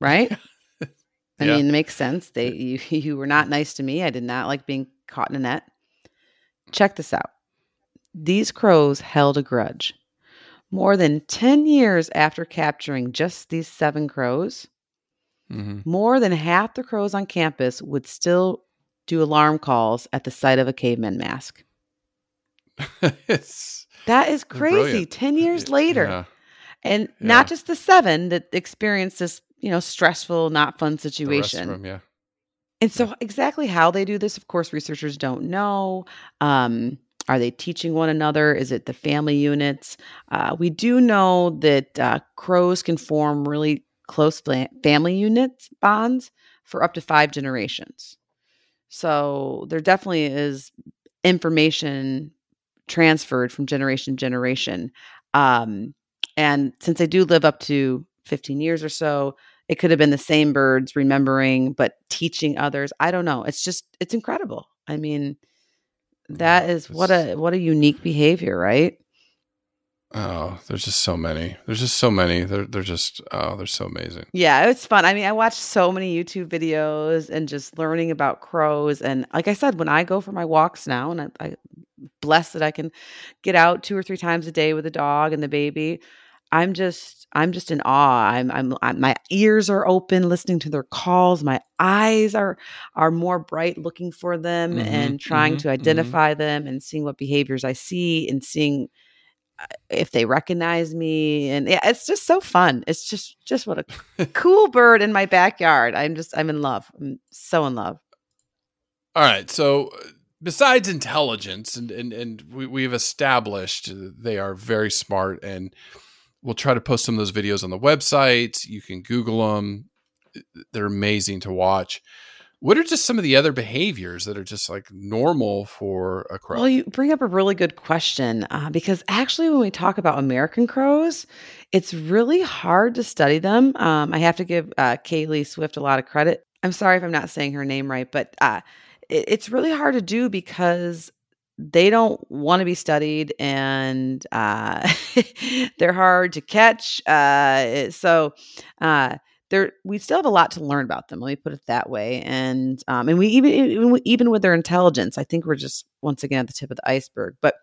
Right? <laughs> I Yeah. mean, it makes sense. They you, <laughs> you were not nice to me. I did not like being caught in a net. Check this out. These crows held a grudge. More than 10 years after capturing just these seven crows, Mhm. more than half the crows on campus would still do alarm calls at the sight of a caveman mask. <laughs> That is crazy. brilliant. 10 years later. yeah. And Yeah. not just the seven that experienced this, you know, stressful, not fun situation. them, yeah And so, exactly how they do this, of course, researchers don't know. Um, are they teaching one another? Is it the family units? Uh, we do know that uh, crows can form really close family units bonds for up to five generations. So, there definitely is information transferred from generation to generation. Um, and since they do live up to 15 years or so, it could have been the same birds remembering but teaching others i don't know it's just it's incredible i mean that is what a what a unique behavior right? Oh there's just so many. There's just so many. They're, they're just oh they're so amazing. Yeah it's fun. I mean i watch so many youtube videos and just learning about crows and like i said when i go for my walks now and I, I blessed that i can get out two or three times a day with the dog and the baby i'm just i'm just in awe. I'm i'm, I'm my ears are open listening to their calls. My eyes are are more bright looking for them Mhm, and trying mhm, to mhm. identify them and seeing what behaviors i see and seeing uh, if they recognize me and yeah it's just so fun. It's just just what a <laughs> cool bird in my backyard. I'm just i'm in love. I'm so in love. All right. So uh, besides intelligence, and and and we, we've established they are very smart, and we'll try to post some of those videos on the website. You can Google them; they're amazing to watch. What are just some of the other behaviors that are just like normal for a crow? Well, you bring up a really good question uh, because actually, when we talk about American crows, It's really hard to study them. Um, I have to give uh, Kaeli Swift a lot of credit. I'm sorry if I'm not saying her name right, but uh, it, it's really hard to do because they don't want to be studied and uh, <laughs> they're hard to catch. Uh, so uh, there, we still have a lot to learn about them. Let me put it that way. And um, and we even even even with their intelligence, I think we're just once again at the tip of the iceberg. But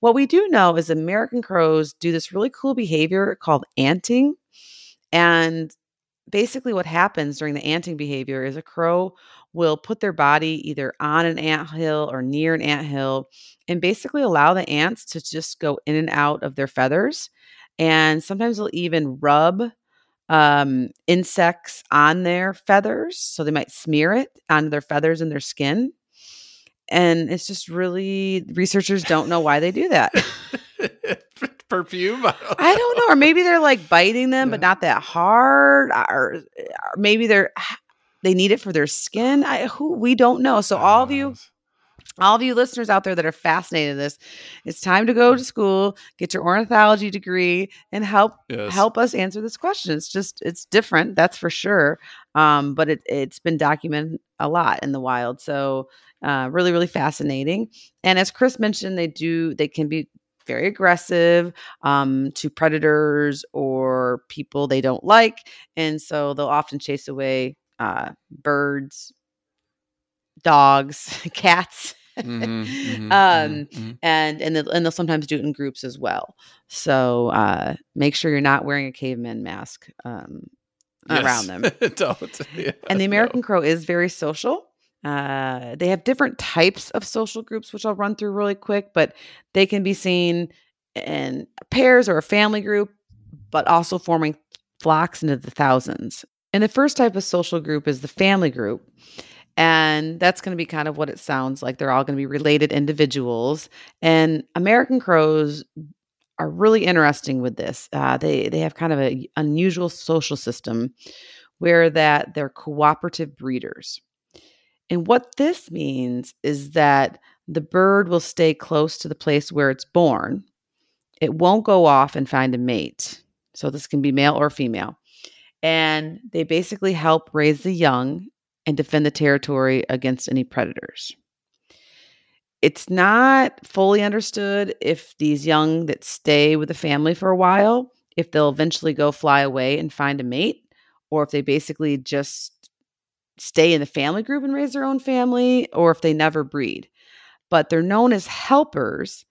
what we do know is American crows do this really cool behavior called anting, and basically what happens during the anting behavior is a crow will put their body either on an ant hill or near an ant hill and basically allow the ants to just go in and out of their feathers. And sometimes they'll even rub um, insects on their feathers. So they might smear it on their feathers and their skin. And it's just really, researchers don't know why they do that. <laughs> Perfume? I don't, I don't know. Or maybe they're like biting them, but not that hard. Or, or maybe they're they need it for their skin. I who we don't know. So all of you all of you listeners out there that are fascinated in this, it's time to go to school, get your ornithology degree, and help Yes. help us answer this question. It's just it's different, that's for sure. Um, but it it's been documented a lot in the wild. So uh, really, really fascinating. And as Chris mentioned, they do they can be very aggressive um, to predators or people they don't like, and so they'll often chase away uh, birds, dogs, <laughs> cats. Mhm, <laughs> mhm, um, mhm, mhm. and and they'll, and they'll sometimes do it in groups as well. So uh, make sure you're not wearing a caveman mask um, around them. <laughs> don't. Yeah, And the no. American crow is very social. Uh, they have different types of social groups, which I'll run through really quick, but they can be seen in pairs or a family group, but also forming flocks into the thousands. And the first type of social group is the family group. And that's going to be kind of what it sounds like. They're all going to be related individuals. And American crows are really interesting with this. Uh, they they have kind of an unusual social system where that they're cooperative breeders. And what this means is that the bird will stay close to the place where it's born. It won't go off and find a mate. So this can be male or female. And they basically help raise the young and defend the territory against any predators. It's not fully understood if these young that stay with the family for a while, if they'll eventually go fly away and find a mate, or if they basically just stay in the family group and raise their own family, or if they never breed. But they're known as helpers,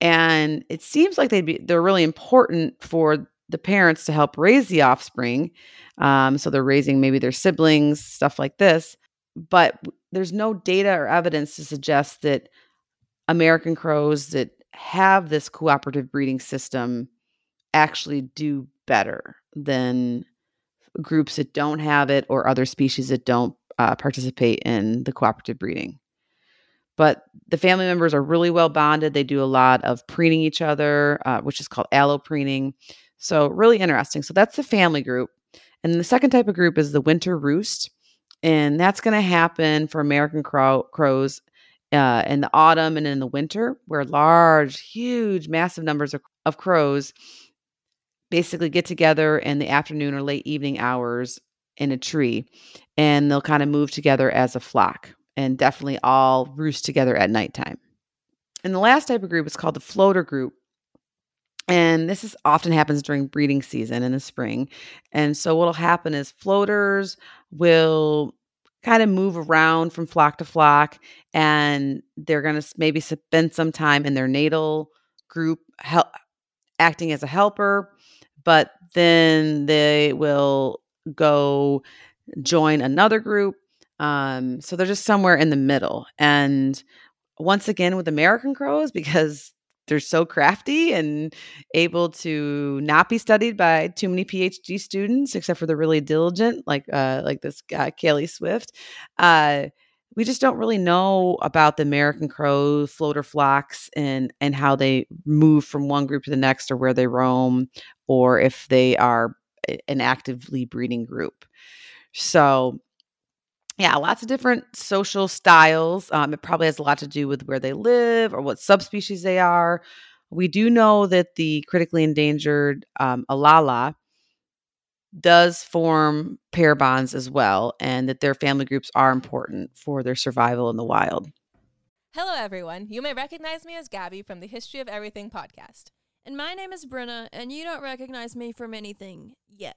and it seems like they'd be they're really important for the parents to help raise the offspring. Um, so they're raising maybe their siblings, stuff like this. But there's no data or evidence to suggest that American crows that have this cooperative breeding system actually do better than groups that don't have it or other species that don't uh, participate in the cooperative breeding. But the family members are really well bonded. They do a lot of preening each other, uh, which is called allopreening. So, really interesting. So, that's the family group. And the second type of group is the winter roost. And that's going to happen for American crow, crows uh, in the autumn and in the winter, where large, huge, massive numbers of, of crows basically get together in the afternoon or late evening hours in a tree and they'll kind of move together as a flock and definitely all roost together at nighttime. And the last type of group is called the floater group. And this is often happens during breeding season in the spring. And so what'll happen is floaters will kind of move around from flock to flock and they're going to maybe spend some time in their natal group help, acting as a helper, but then they will go join another group. Um, so they're just somewhere in the middle. And once again, with American crows, because they're so crafty and able to not be studied by too many PhD students, except for the really diligent, like uh, like this guy Swift. Uh, we just don't really know about the American crow floater flocks and and how they move from one group to the next, or where they roam, or if they are an actively breeding group. So yeah, lots of different social styles. Um, it probably has a lot to do with where they live or what subspecies they are. We do know that the critically endangered um, Alala does form pair bonds as well, and that their family groups are important for their survival in the wild. Hello, everyone. You may recognize me as Gabby from the History of Everything podcast. And my name is Brenna, and you don't recognize me from anything yet.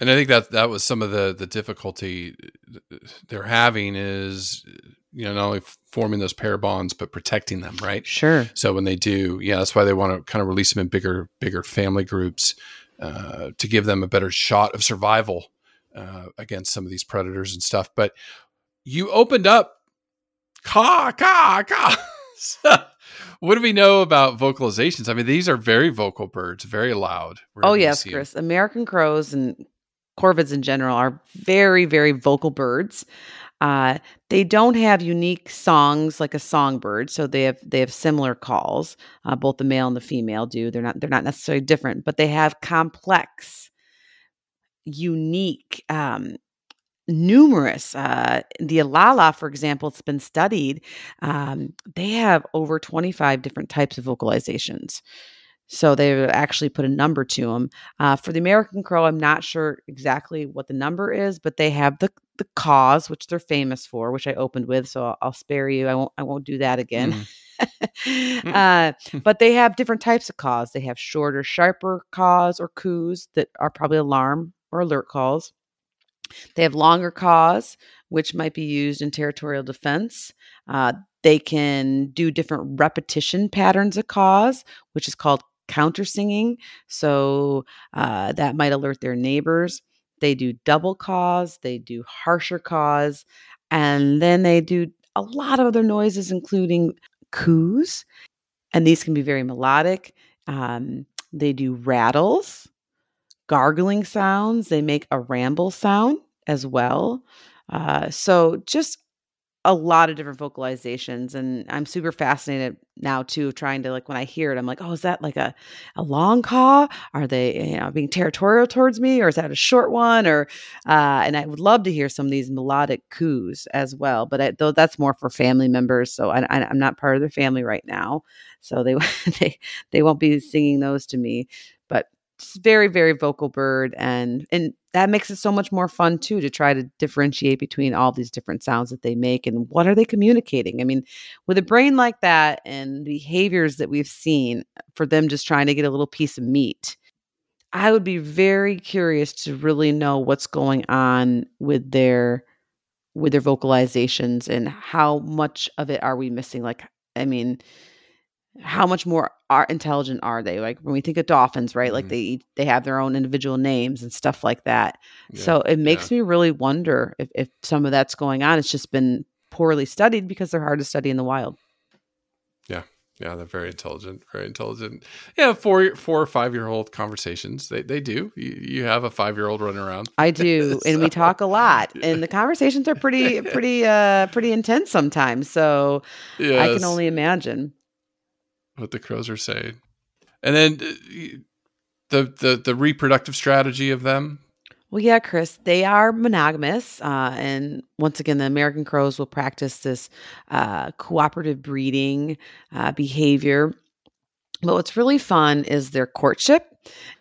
And I think that that was some of the the difficulty they're having is you know not only forming those pair bonds but protecting them, right? Sure. So when they do, yeah, that's why they want to kind of release them in bigger bigger family groups uh, to give them a better shot of survival uh, against some of these predators and stuff. But you opened up, ka ka ka. <laughs> what do we know about vocalizations? I mean, these are very vocal birds, very loud. Oh yes, Chris. American crows and corvids in general are very, very vocal birds. Uh, they don't have unique songs like a songbird, so they have they have similar calls. Uh, both the male and the female do. They're not they're not necessarily different, but they have complex, unique, um, numerous. Uh, the Alala, for example, it's been studied. Um, they have over twenty five different types of vocalizations. So they actually put a number to them. Uh, for the American Crow, I'm not sure exactly what the number is, but they have the the caws, which they're famous for, which I opened with. So I'll, I'll spare you. I won't. I won't do that again. Mm. <laughs> uh, <laughs> but they have different types of calls. They have shorter, sharper calls or coos that are probably alarm or alert calls. They have longer calls, which might be used in territorial defense. Uh, they can do different repetition patterns of calls, which is called counter singing. So uh, that might alert their neighbors. They do double caws, they do harsher caws, and then they do a lot of other noises, including coos. And these can be very melodic. Um, they do rattles, gargling sounds. They make a ramble sound as well. Uh, so just a lot of different vocalizations and i'm super fascinated now too trying to like when i hear it i'm like oh is that like a, a long caw are they you know being territorial towards me or is that a short one? Or uh, and i would love to hear some of these melodic coos as well but I, though that's more for family members so I, I, i'm not part of their family right now so they <laughs> they they won't be singing those to me just very very vocal bird and and that makes it so much more fun too to try to differentiate between all these different sounds that they make and what are they communicating? I mean with a brain like that and behaviors that we've seen for them just trying to get a little piece of meat i would be very curious to really know what's going on with their with their vocalizations and how much of it are we missing? Like i mean how much more are intelligent are they? Like when we think of dolphins right like mm-hmm. they they have their own individual names and stuff like that. Yeah, so it makes yeah. me really wonder if, if some of that's going on. It's just been poorly studied because they're hard to study in the wild. Yeah yeah they're very intelligent very intelligent. Yeah four four or five year old conversations they, they do. You, you have a five year old running around. I do so, and we <laughs> talk a lot <laughs> and the conversations are pretty <laughs> pretty uh pretty intense sometimes. So yes. i can only imagine what the crows are saying. And then uh, the the the reproductive strategy of them. Well, yeah, Chris, they are monogamous, uh, and once again, the American crows will practice this uh, cooperative breeding uh, behavior. But what's really fun is their courtship.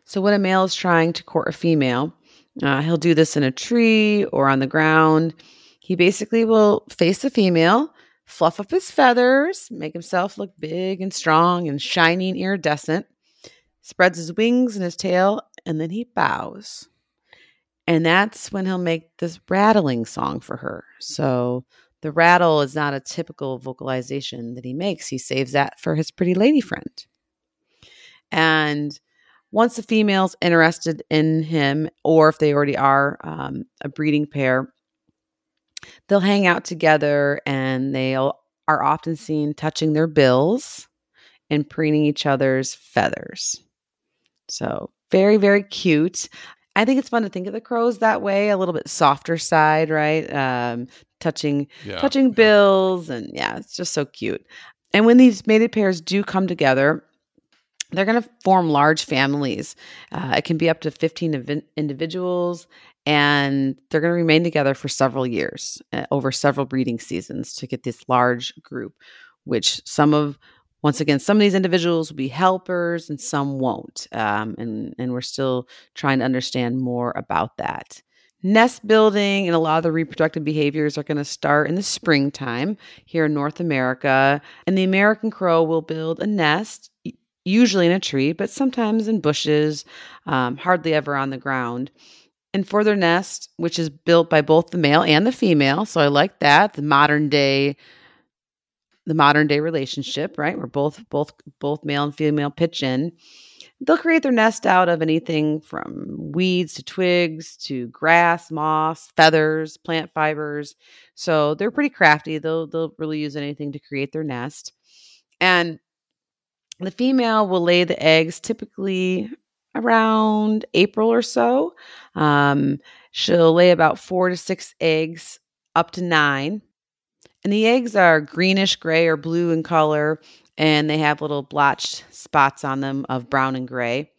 So when a male is trying to court a female, uh, he'll do this in a tree or on the ground. He basically will face the female fluff up his feathers, make himself look big and strong and shining iridescent, spreads his wings and his tail, and then he bows. And that's when he'll make this rattling song for her. So the rattle is not a typical vocalization that he makes. He saves that for his pretty lady friend. And once the female's interested in him, or if they already are um, a breeding pair, they'll hang out together and they'll are often seen touching their bills and preening each other's feathers. So very, very cute. I think it's fun to think of the crows that way, a little bit softer side, right? Um, touching Yeah. touching bills and yeah, it's just so cute. And when these mated pairs do come together, they're going to form large families. Uh, it can be up to 15 invi- individuals, and they're going to remain together for several years uh, over several breeding seasons to get this large group, which some of once again, some of these individuals will be helpers and some won't. Um, and, and we're still trying to understand more about that. Nest building and a lot of the reproductive behaviors are going to start in the springtime here in North America. And the American crow will build a nest, usually in a tree, but sometimes in bushes, um, hardly ever on the ground. And for their nest, which is built by both the male and the female, so I like that the modern day the modern day relationship, right? Where both both both male and female pitch in. They'll create their nest out of anything from weeds to twigs to grass, moss, feathers, plant fibers. So they're pretty crafty. They'll they'll really use anything to create their nest. And the female will lay the eggs typically around April or so. Um, she'll lay about four to six eggs, up to nine. And the eggs are greenish gray or blue in color, and they have little blotched spots on them of brown and gray.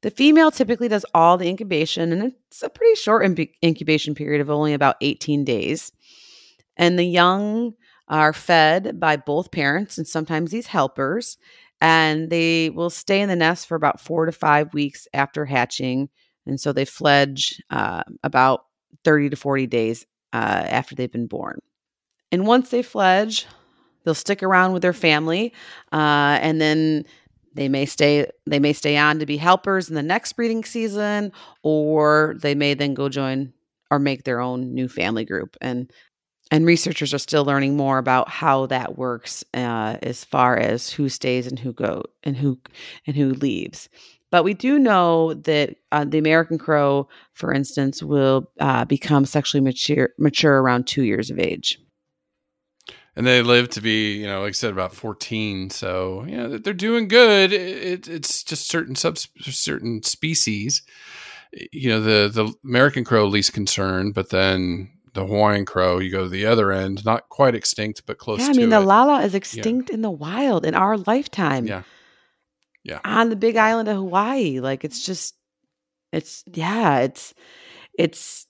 The female typically does all the incubation, and it's a pretty short inc- incubation period of only about 18 days. And the young are fed by both parents and sometimes these helpers, and they will stay in the nest for about four to five weeks after hatching. And so they fledge uh, about 30 to 40 days uh, after they've been born. And once they fledge, they'll stick around with their family, uh, and then they may stay. They may stay on to be helpers in the next breeding season, or they may then go join or make their own new family group. And and researchers are still learning more about how that works uh, as far as who stays and who go and who and who leaves. But we do know that uh, the American crow, for instance, will uh, become sexually mature mature around two years of age. and they live to be you know like i said about 14 so you know they're doing good it, it's just certain sub certain species you know the the american crow least concerned but then the hawaiian crow you go to the other end not quite extinct but close yeah, I mean, the it. lala is extinct in the wild in our lifetime. yeah yeah on the big island of Hawaii. Like it's just it's yeah, it's it's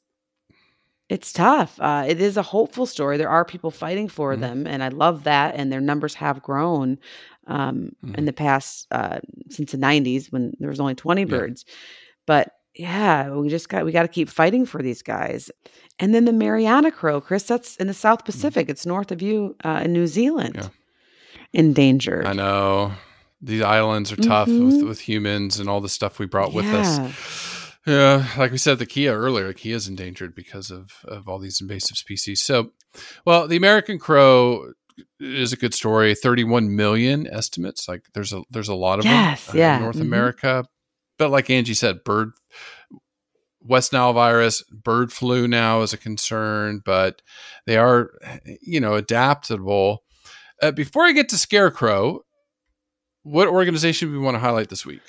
it's tough. Uh, it is a hopeful story. There are people fighting for Mhm. them, and I love that. And their numbers have grown um, in Mhm. the past uh, since the '90s when there was only 20 Yeah. birds. But yeah, we just got we got to keep fighting for these guys. And then the Mariana crow, Chris, that's in the South Pacific. It's north of you uh, in New Zealand. Mm-hmm. Yeah. Endangered. i know these islands are tough with, Mhm. with humans and all the stuff we brought with us Yeah, like we said, the Kea earlier, Kea is endangered because of of all these invasive species. So, well, the American crow is a good story. Thirty one million estimates. Like there's a there's a lot of Yes, them uh, yeah, in North mhm. America. But like Angie said, bird West Nile virus, bird flu now is a concern, but they are you know adaptable. Uh, before I get to scarecrow, what organization do we want to highlight this week?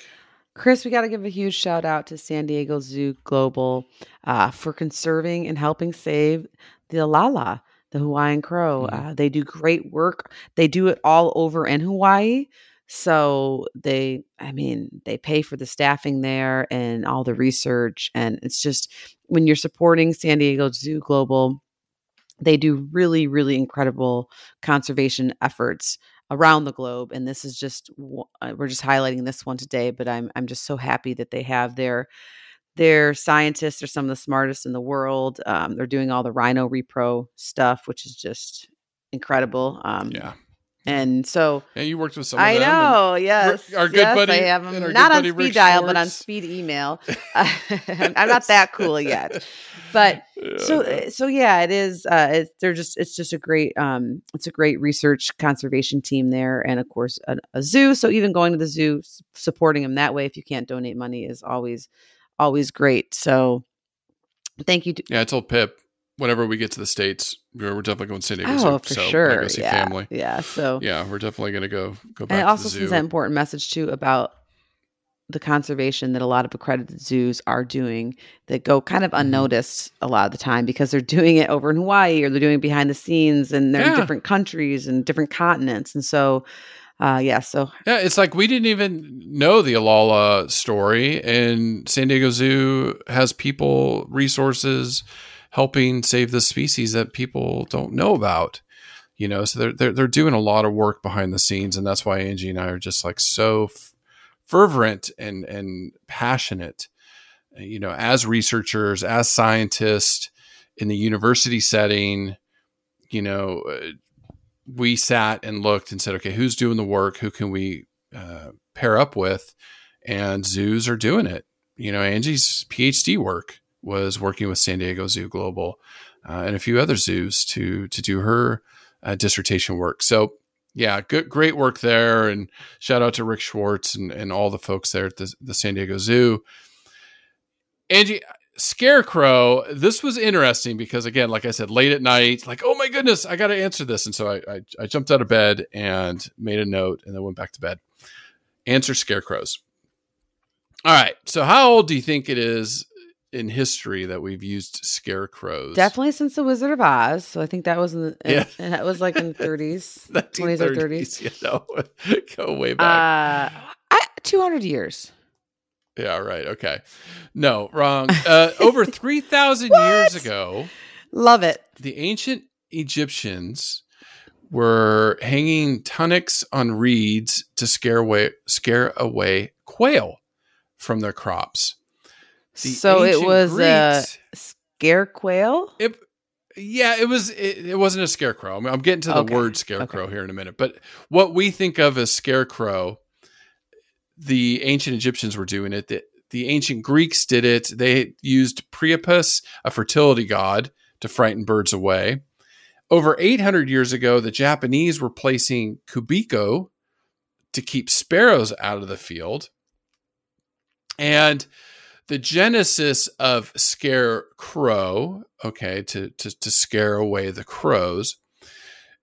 Chris, we got to give a huge shout out to San Diego Zoo Global uh, for conserving and helping save the Alala, the Hawaiian crow. Mhm. Uh, they do great work. They do it all over in Hawaii. So they, I mean, they pay for the staffing there and all the research. And it's just when you're supporting San Diego Zoo Global, they do really, really incredible conservation efforts around the globe. And this is just uh, we're just highlighting this one today. But I'm I'm just so happy that they have their their scientists are some of the smartest in the world. Um, they're doing all the rhino repro stuff, which is just incredible. Um, Yeah, And so yeah, you worked with some. Of I know, yes, our good yes, buddy- I have and them not on speed Rick dial, but on speed email. <laughs> <laughs> I'm not that cool yet, but so uh, so yeah it is uh it's they're just it's just a great um it's a great research conservation team there and of course a, a zoo. So even going to the zoo supporting them that way if you can't donate money is always always great. So thank you to, Yeah, I told Pip whenever we get to the states, we're we're definitely going to San Diego. oh Zoo, for so sure yeah family. yeah so Yeah, we're definitely going to go go back and it also the zoo. sends that important message too about the conservation that a lot of accredited zoos are doing that go kind Mm-hmm. of unnoticed a lot of the time because they're doing it over in Hawaii or they're doing it behind the scenes and they're in different countries and different continents. And so, uh, yeah, so Yeah, it's like we didn't even know the Alala story, and San Diego Zoo has people, resources, helping save the species that people don't know about. You know, so they're they're they're doing a lot of work behind the scenes, and that's why Angie and I are just like so f- fervent and and passionate. You know, as researchers, as scientists in the university setting, you know, uh, we sat and looked and said, okay, who's doing the work? Who can we uh, pair up with? And zoos are doing it. You know, Angie's PhD work was working with San Diego Zoo Global uh, and a few other zoos to to do her uh, dissertation work. So, yeah, good, great work there. And shout out to Rick Schwartz and, and all the folks there at the, the San Diego Zoo. Angie, Scarecrow, this was interesting because again, like I said, late at night, like, oh my goodness, I got to answer this. And so I, I, I jumped out of bed and made a note and then went back to bed. Answer scarecrows. All right. So how old do you think it is in history that we've used scarecrows? definitely since the Wizard of Oz. So I think that was in the, Yeah. and <laughs> that was like in the 30s, 20s <laughs> or 30s. You know, <laughs> go way back. Uh, I, 200 years. yeah, right. Okay. No, wrong. Uh, over 3,000 years ago, Love it. the ancient Egyptians were hanging tunics on reeds to scare away scare away quail from their crops. So it was a scare quail. It, yeah, it was. It, it wasn't a scarecrow. I'm, I'm getting to the Okay, word scarecrow here in a minute. But what we think of as scarecrow, the ancient Egyptians were doing it. The, the ancient Greeks did it. They used Priapus, a fertility god, to frighten birds away. Over 800 years ago, the Japanese were placing kubiko to keep sparrows out of the field. And the genesis of scarecrow, okay, to, to, to scare away the crows.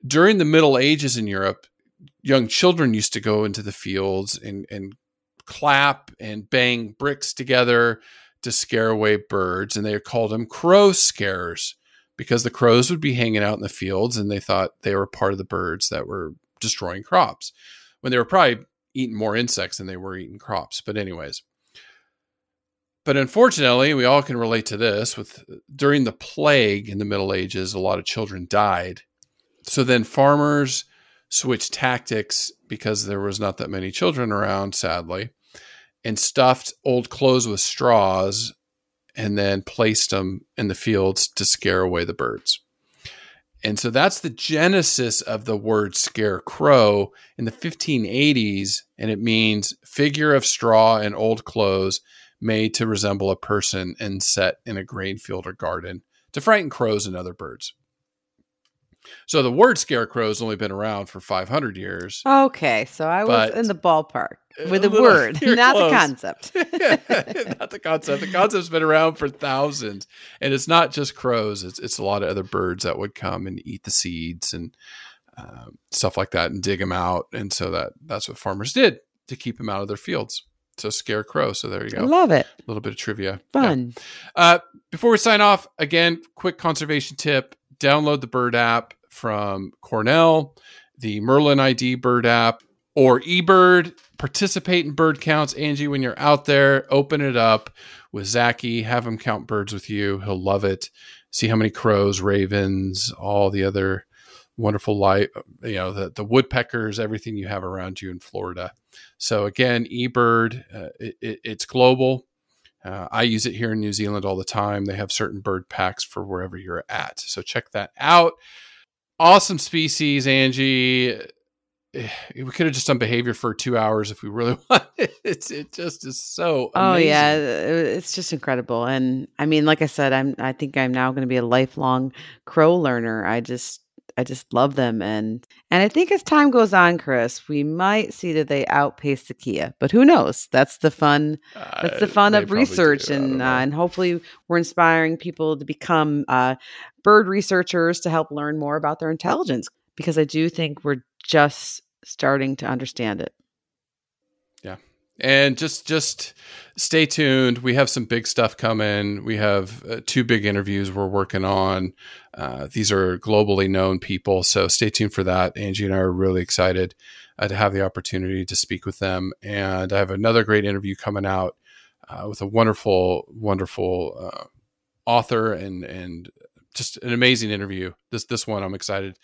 During the Middle Ages in Europe, young children used to go into the fields and, and clap and bang bricks together to scare away birds. And they called them crow scares because the crows would be hanging out in the fields and they thought they were part of the birds that were destroying crops when they were probably eating more insects than they were eating crops. But, anyways. But unfortunately, we all can relate to this. With during the plague in the Middle Ages, a lot of children died. So then farmers switched tactics because there was not that many children around, sadly, and stuffed old clothes with straws and then placed them in the fields to scare away the birds. And so that's the genesis of the word scarecrow in the 1580s. And it means figure of straw and old clothes made to resemble a person and set in a grain field or garden to frighten crows and other birds. So the word scarecrow has only been around for 500 years. Okay, so I was in the ballpark with A <laughs> the word, not close. the concept. <laughs> not the concept. The concept's been around for thousands, and it's not just crows. It's it's a lot of other birds that would come and eat the seeds and um, stuff like that, and dig them out. And so that that's what farmers did to keep them out of their fields. So scarecrow. So there you I go. love it. a little bit of trivia. Yeah. Fun. Uh, before we sign off, again, quick conservation tip: download the Bird app from Cornell, the Merlin ID Bird app, or eBird. Participate in bird counts, Angie. When you're out there, open it up with Zachy. Have him count birds with you. He'll love it. See how many crows, ravens, all the other wonderful light, you know, the, the woodpeckers, everything you have around you in Florida. So again, eBird, uh, it, it, it's global. Uh, I use it here in New Zealand all the time. They have certain bird packs for wherever you're at. So check that out. Awesome species, Angie. eh, we could have just done behavior for two hours if we really <laughs> wanted. It's it just is so. Oh amazing. yeah, it's just incredible. And I mean, like I said, I'm I think I'm now going to be a lifelong crow learner. I just I just love them and and I think as time goes on, Chris, we might see that they outpace the Kea. But who knows? That's the fun. That's the Uh, fun of research, do. And uh, and hopefully we're inspiring people to become uh, bird researchers to help learn more about their intelligence. Because I do think we're just starting to understand it. And just just stay tuned. We have some big stuff coming. We have uh, two big interviews we're working on. Uh, these are globally known people so stay tuned for that. Angie and i are really excited uh, to have the opportunity to speak with them. And i have another great interview coming out uh, with a wonderful wonderful uh, author and and just an amazing interview. This this one i'm excited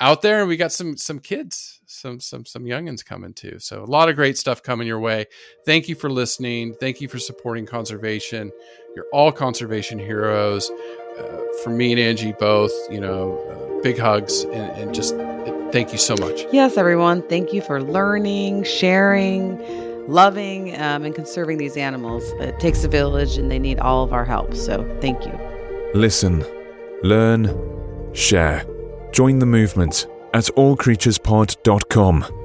out there and we got some some kids some some some youngins coming too so a lot of great stuff coming your way thank you for listening thank you for supporting conservation you're all conservation heroes uh, for me and angie both you know uh, big hugs and, and just uh, thank you so much Yes, everyone. Thank you for learning, sharing, loving, um, and conserving these animals. It takes a village and they need all of our help. So thank you. Listen, learn, share. Join the movement at allcreaturespod.com.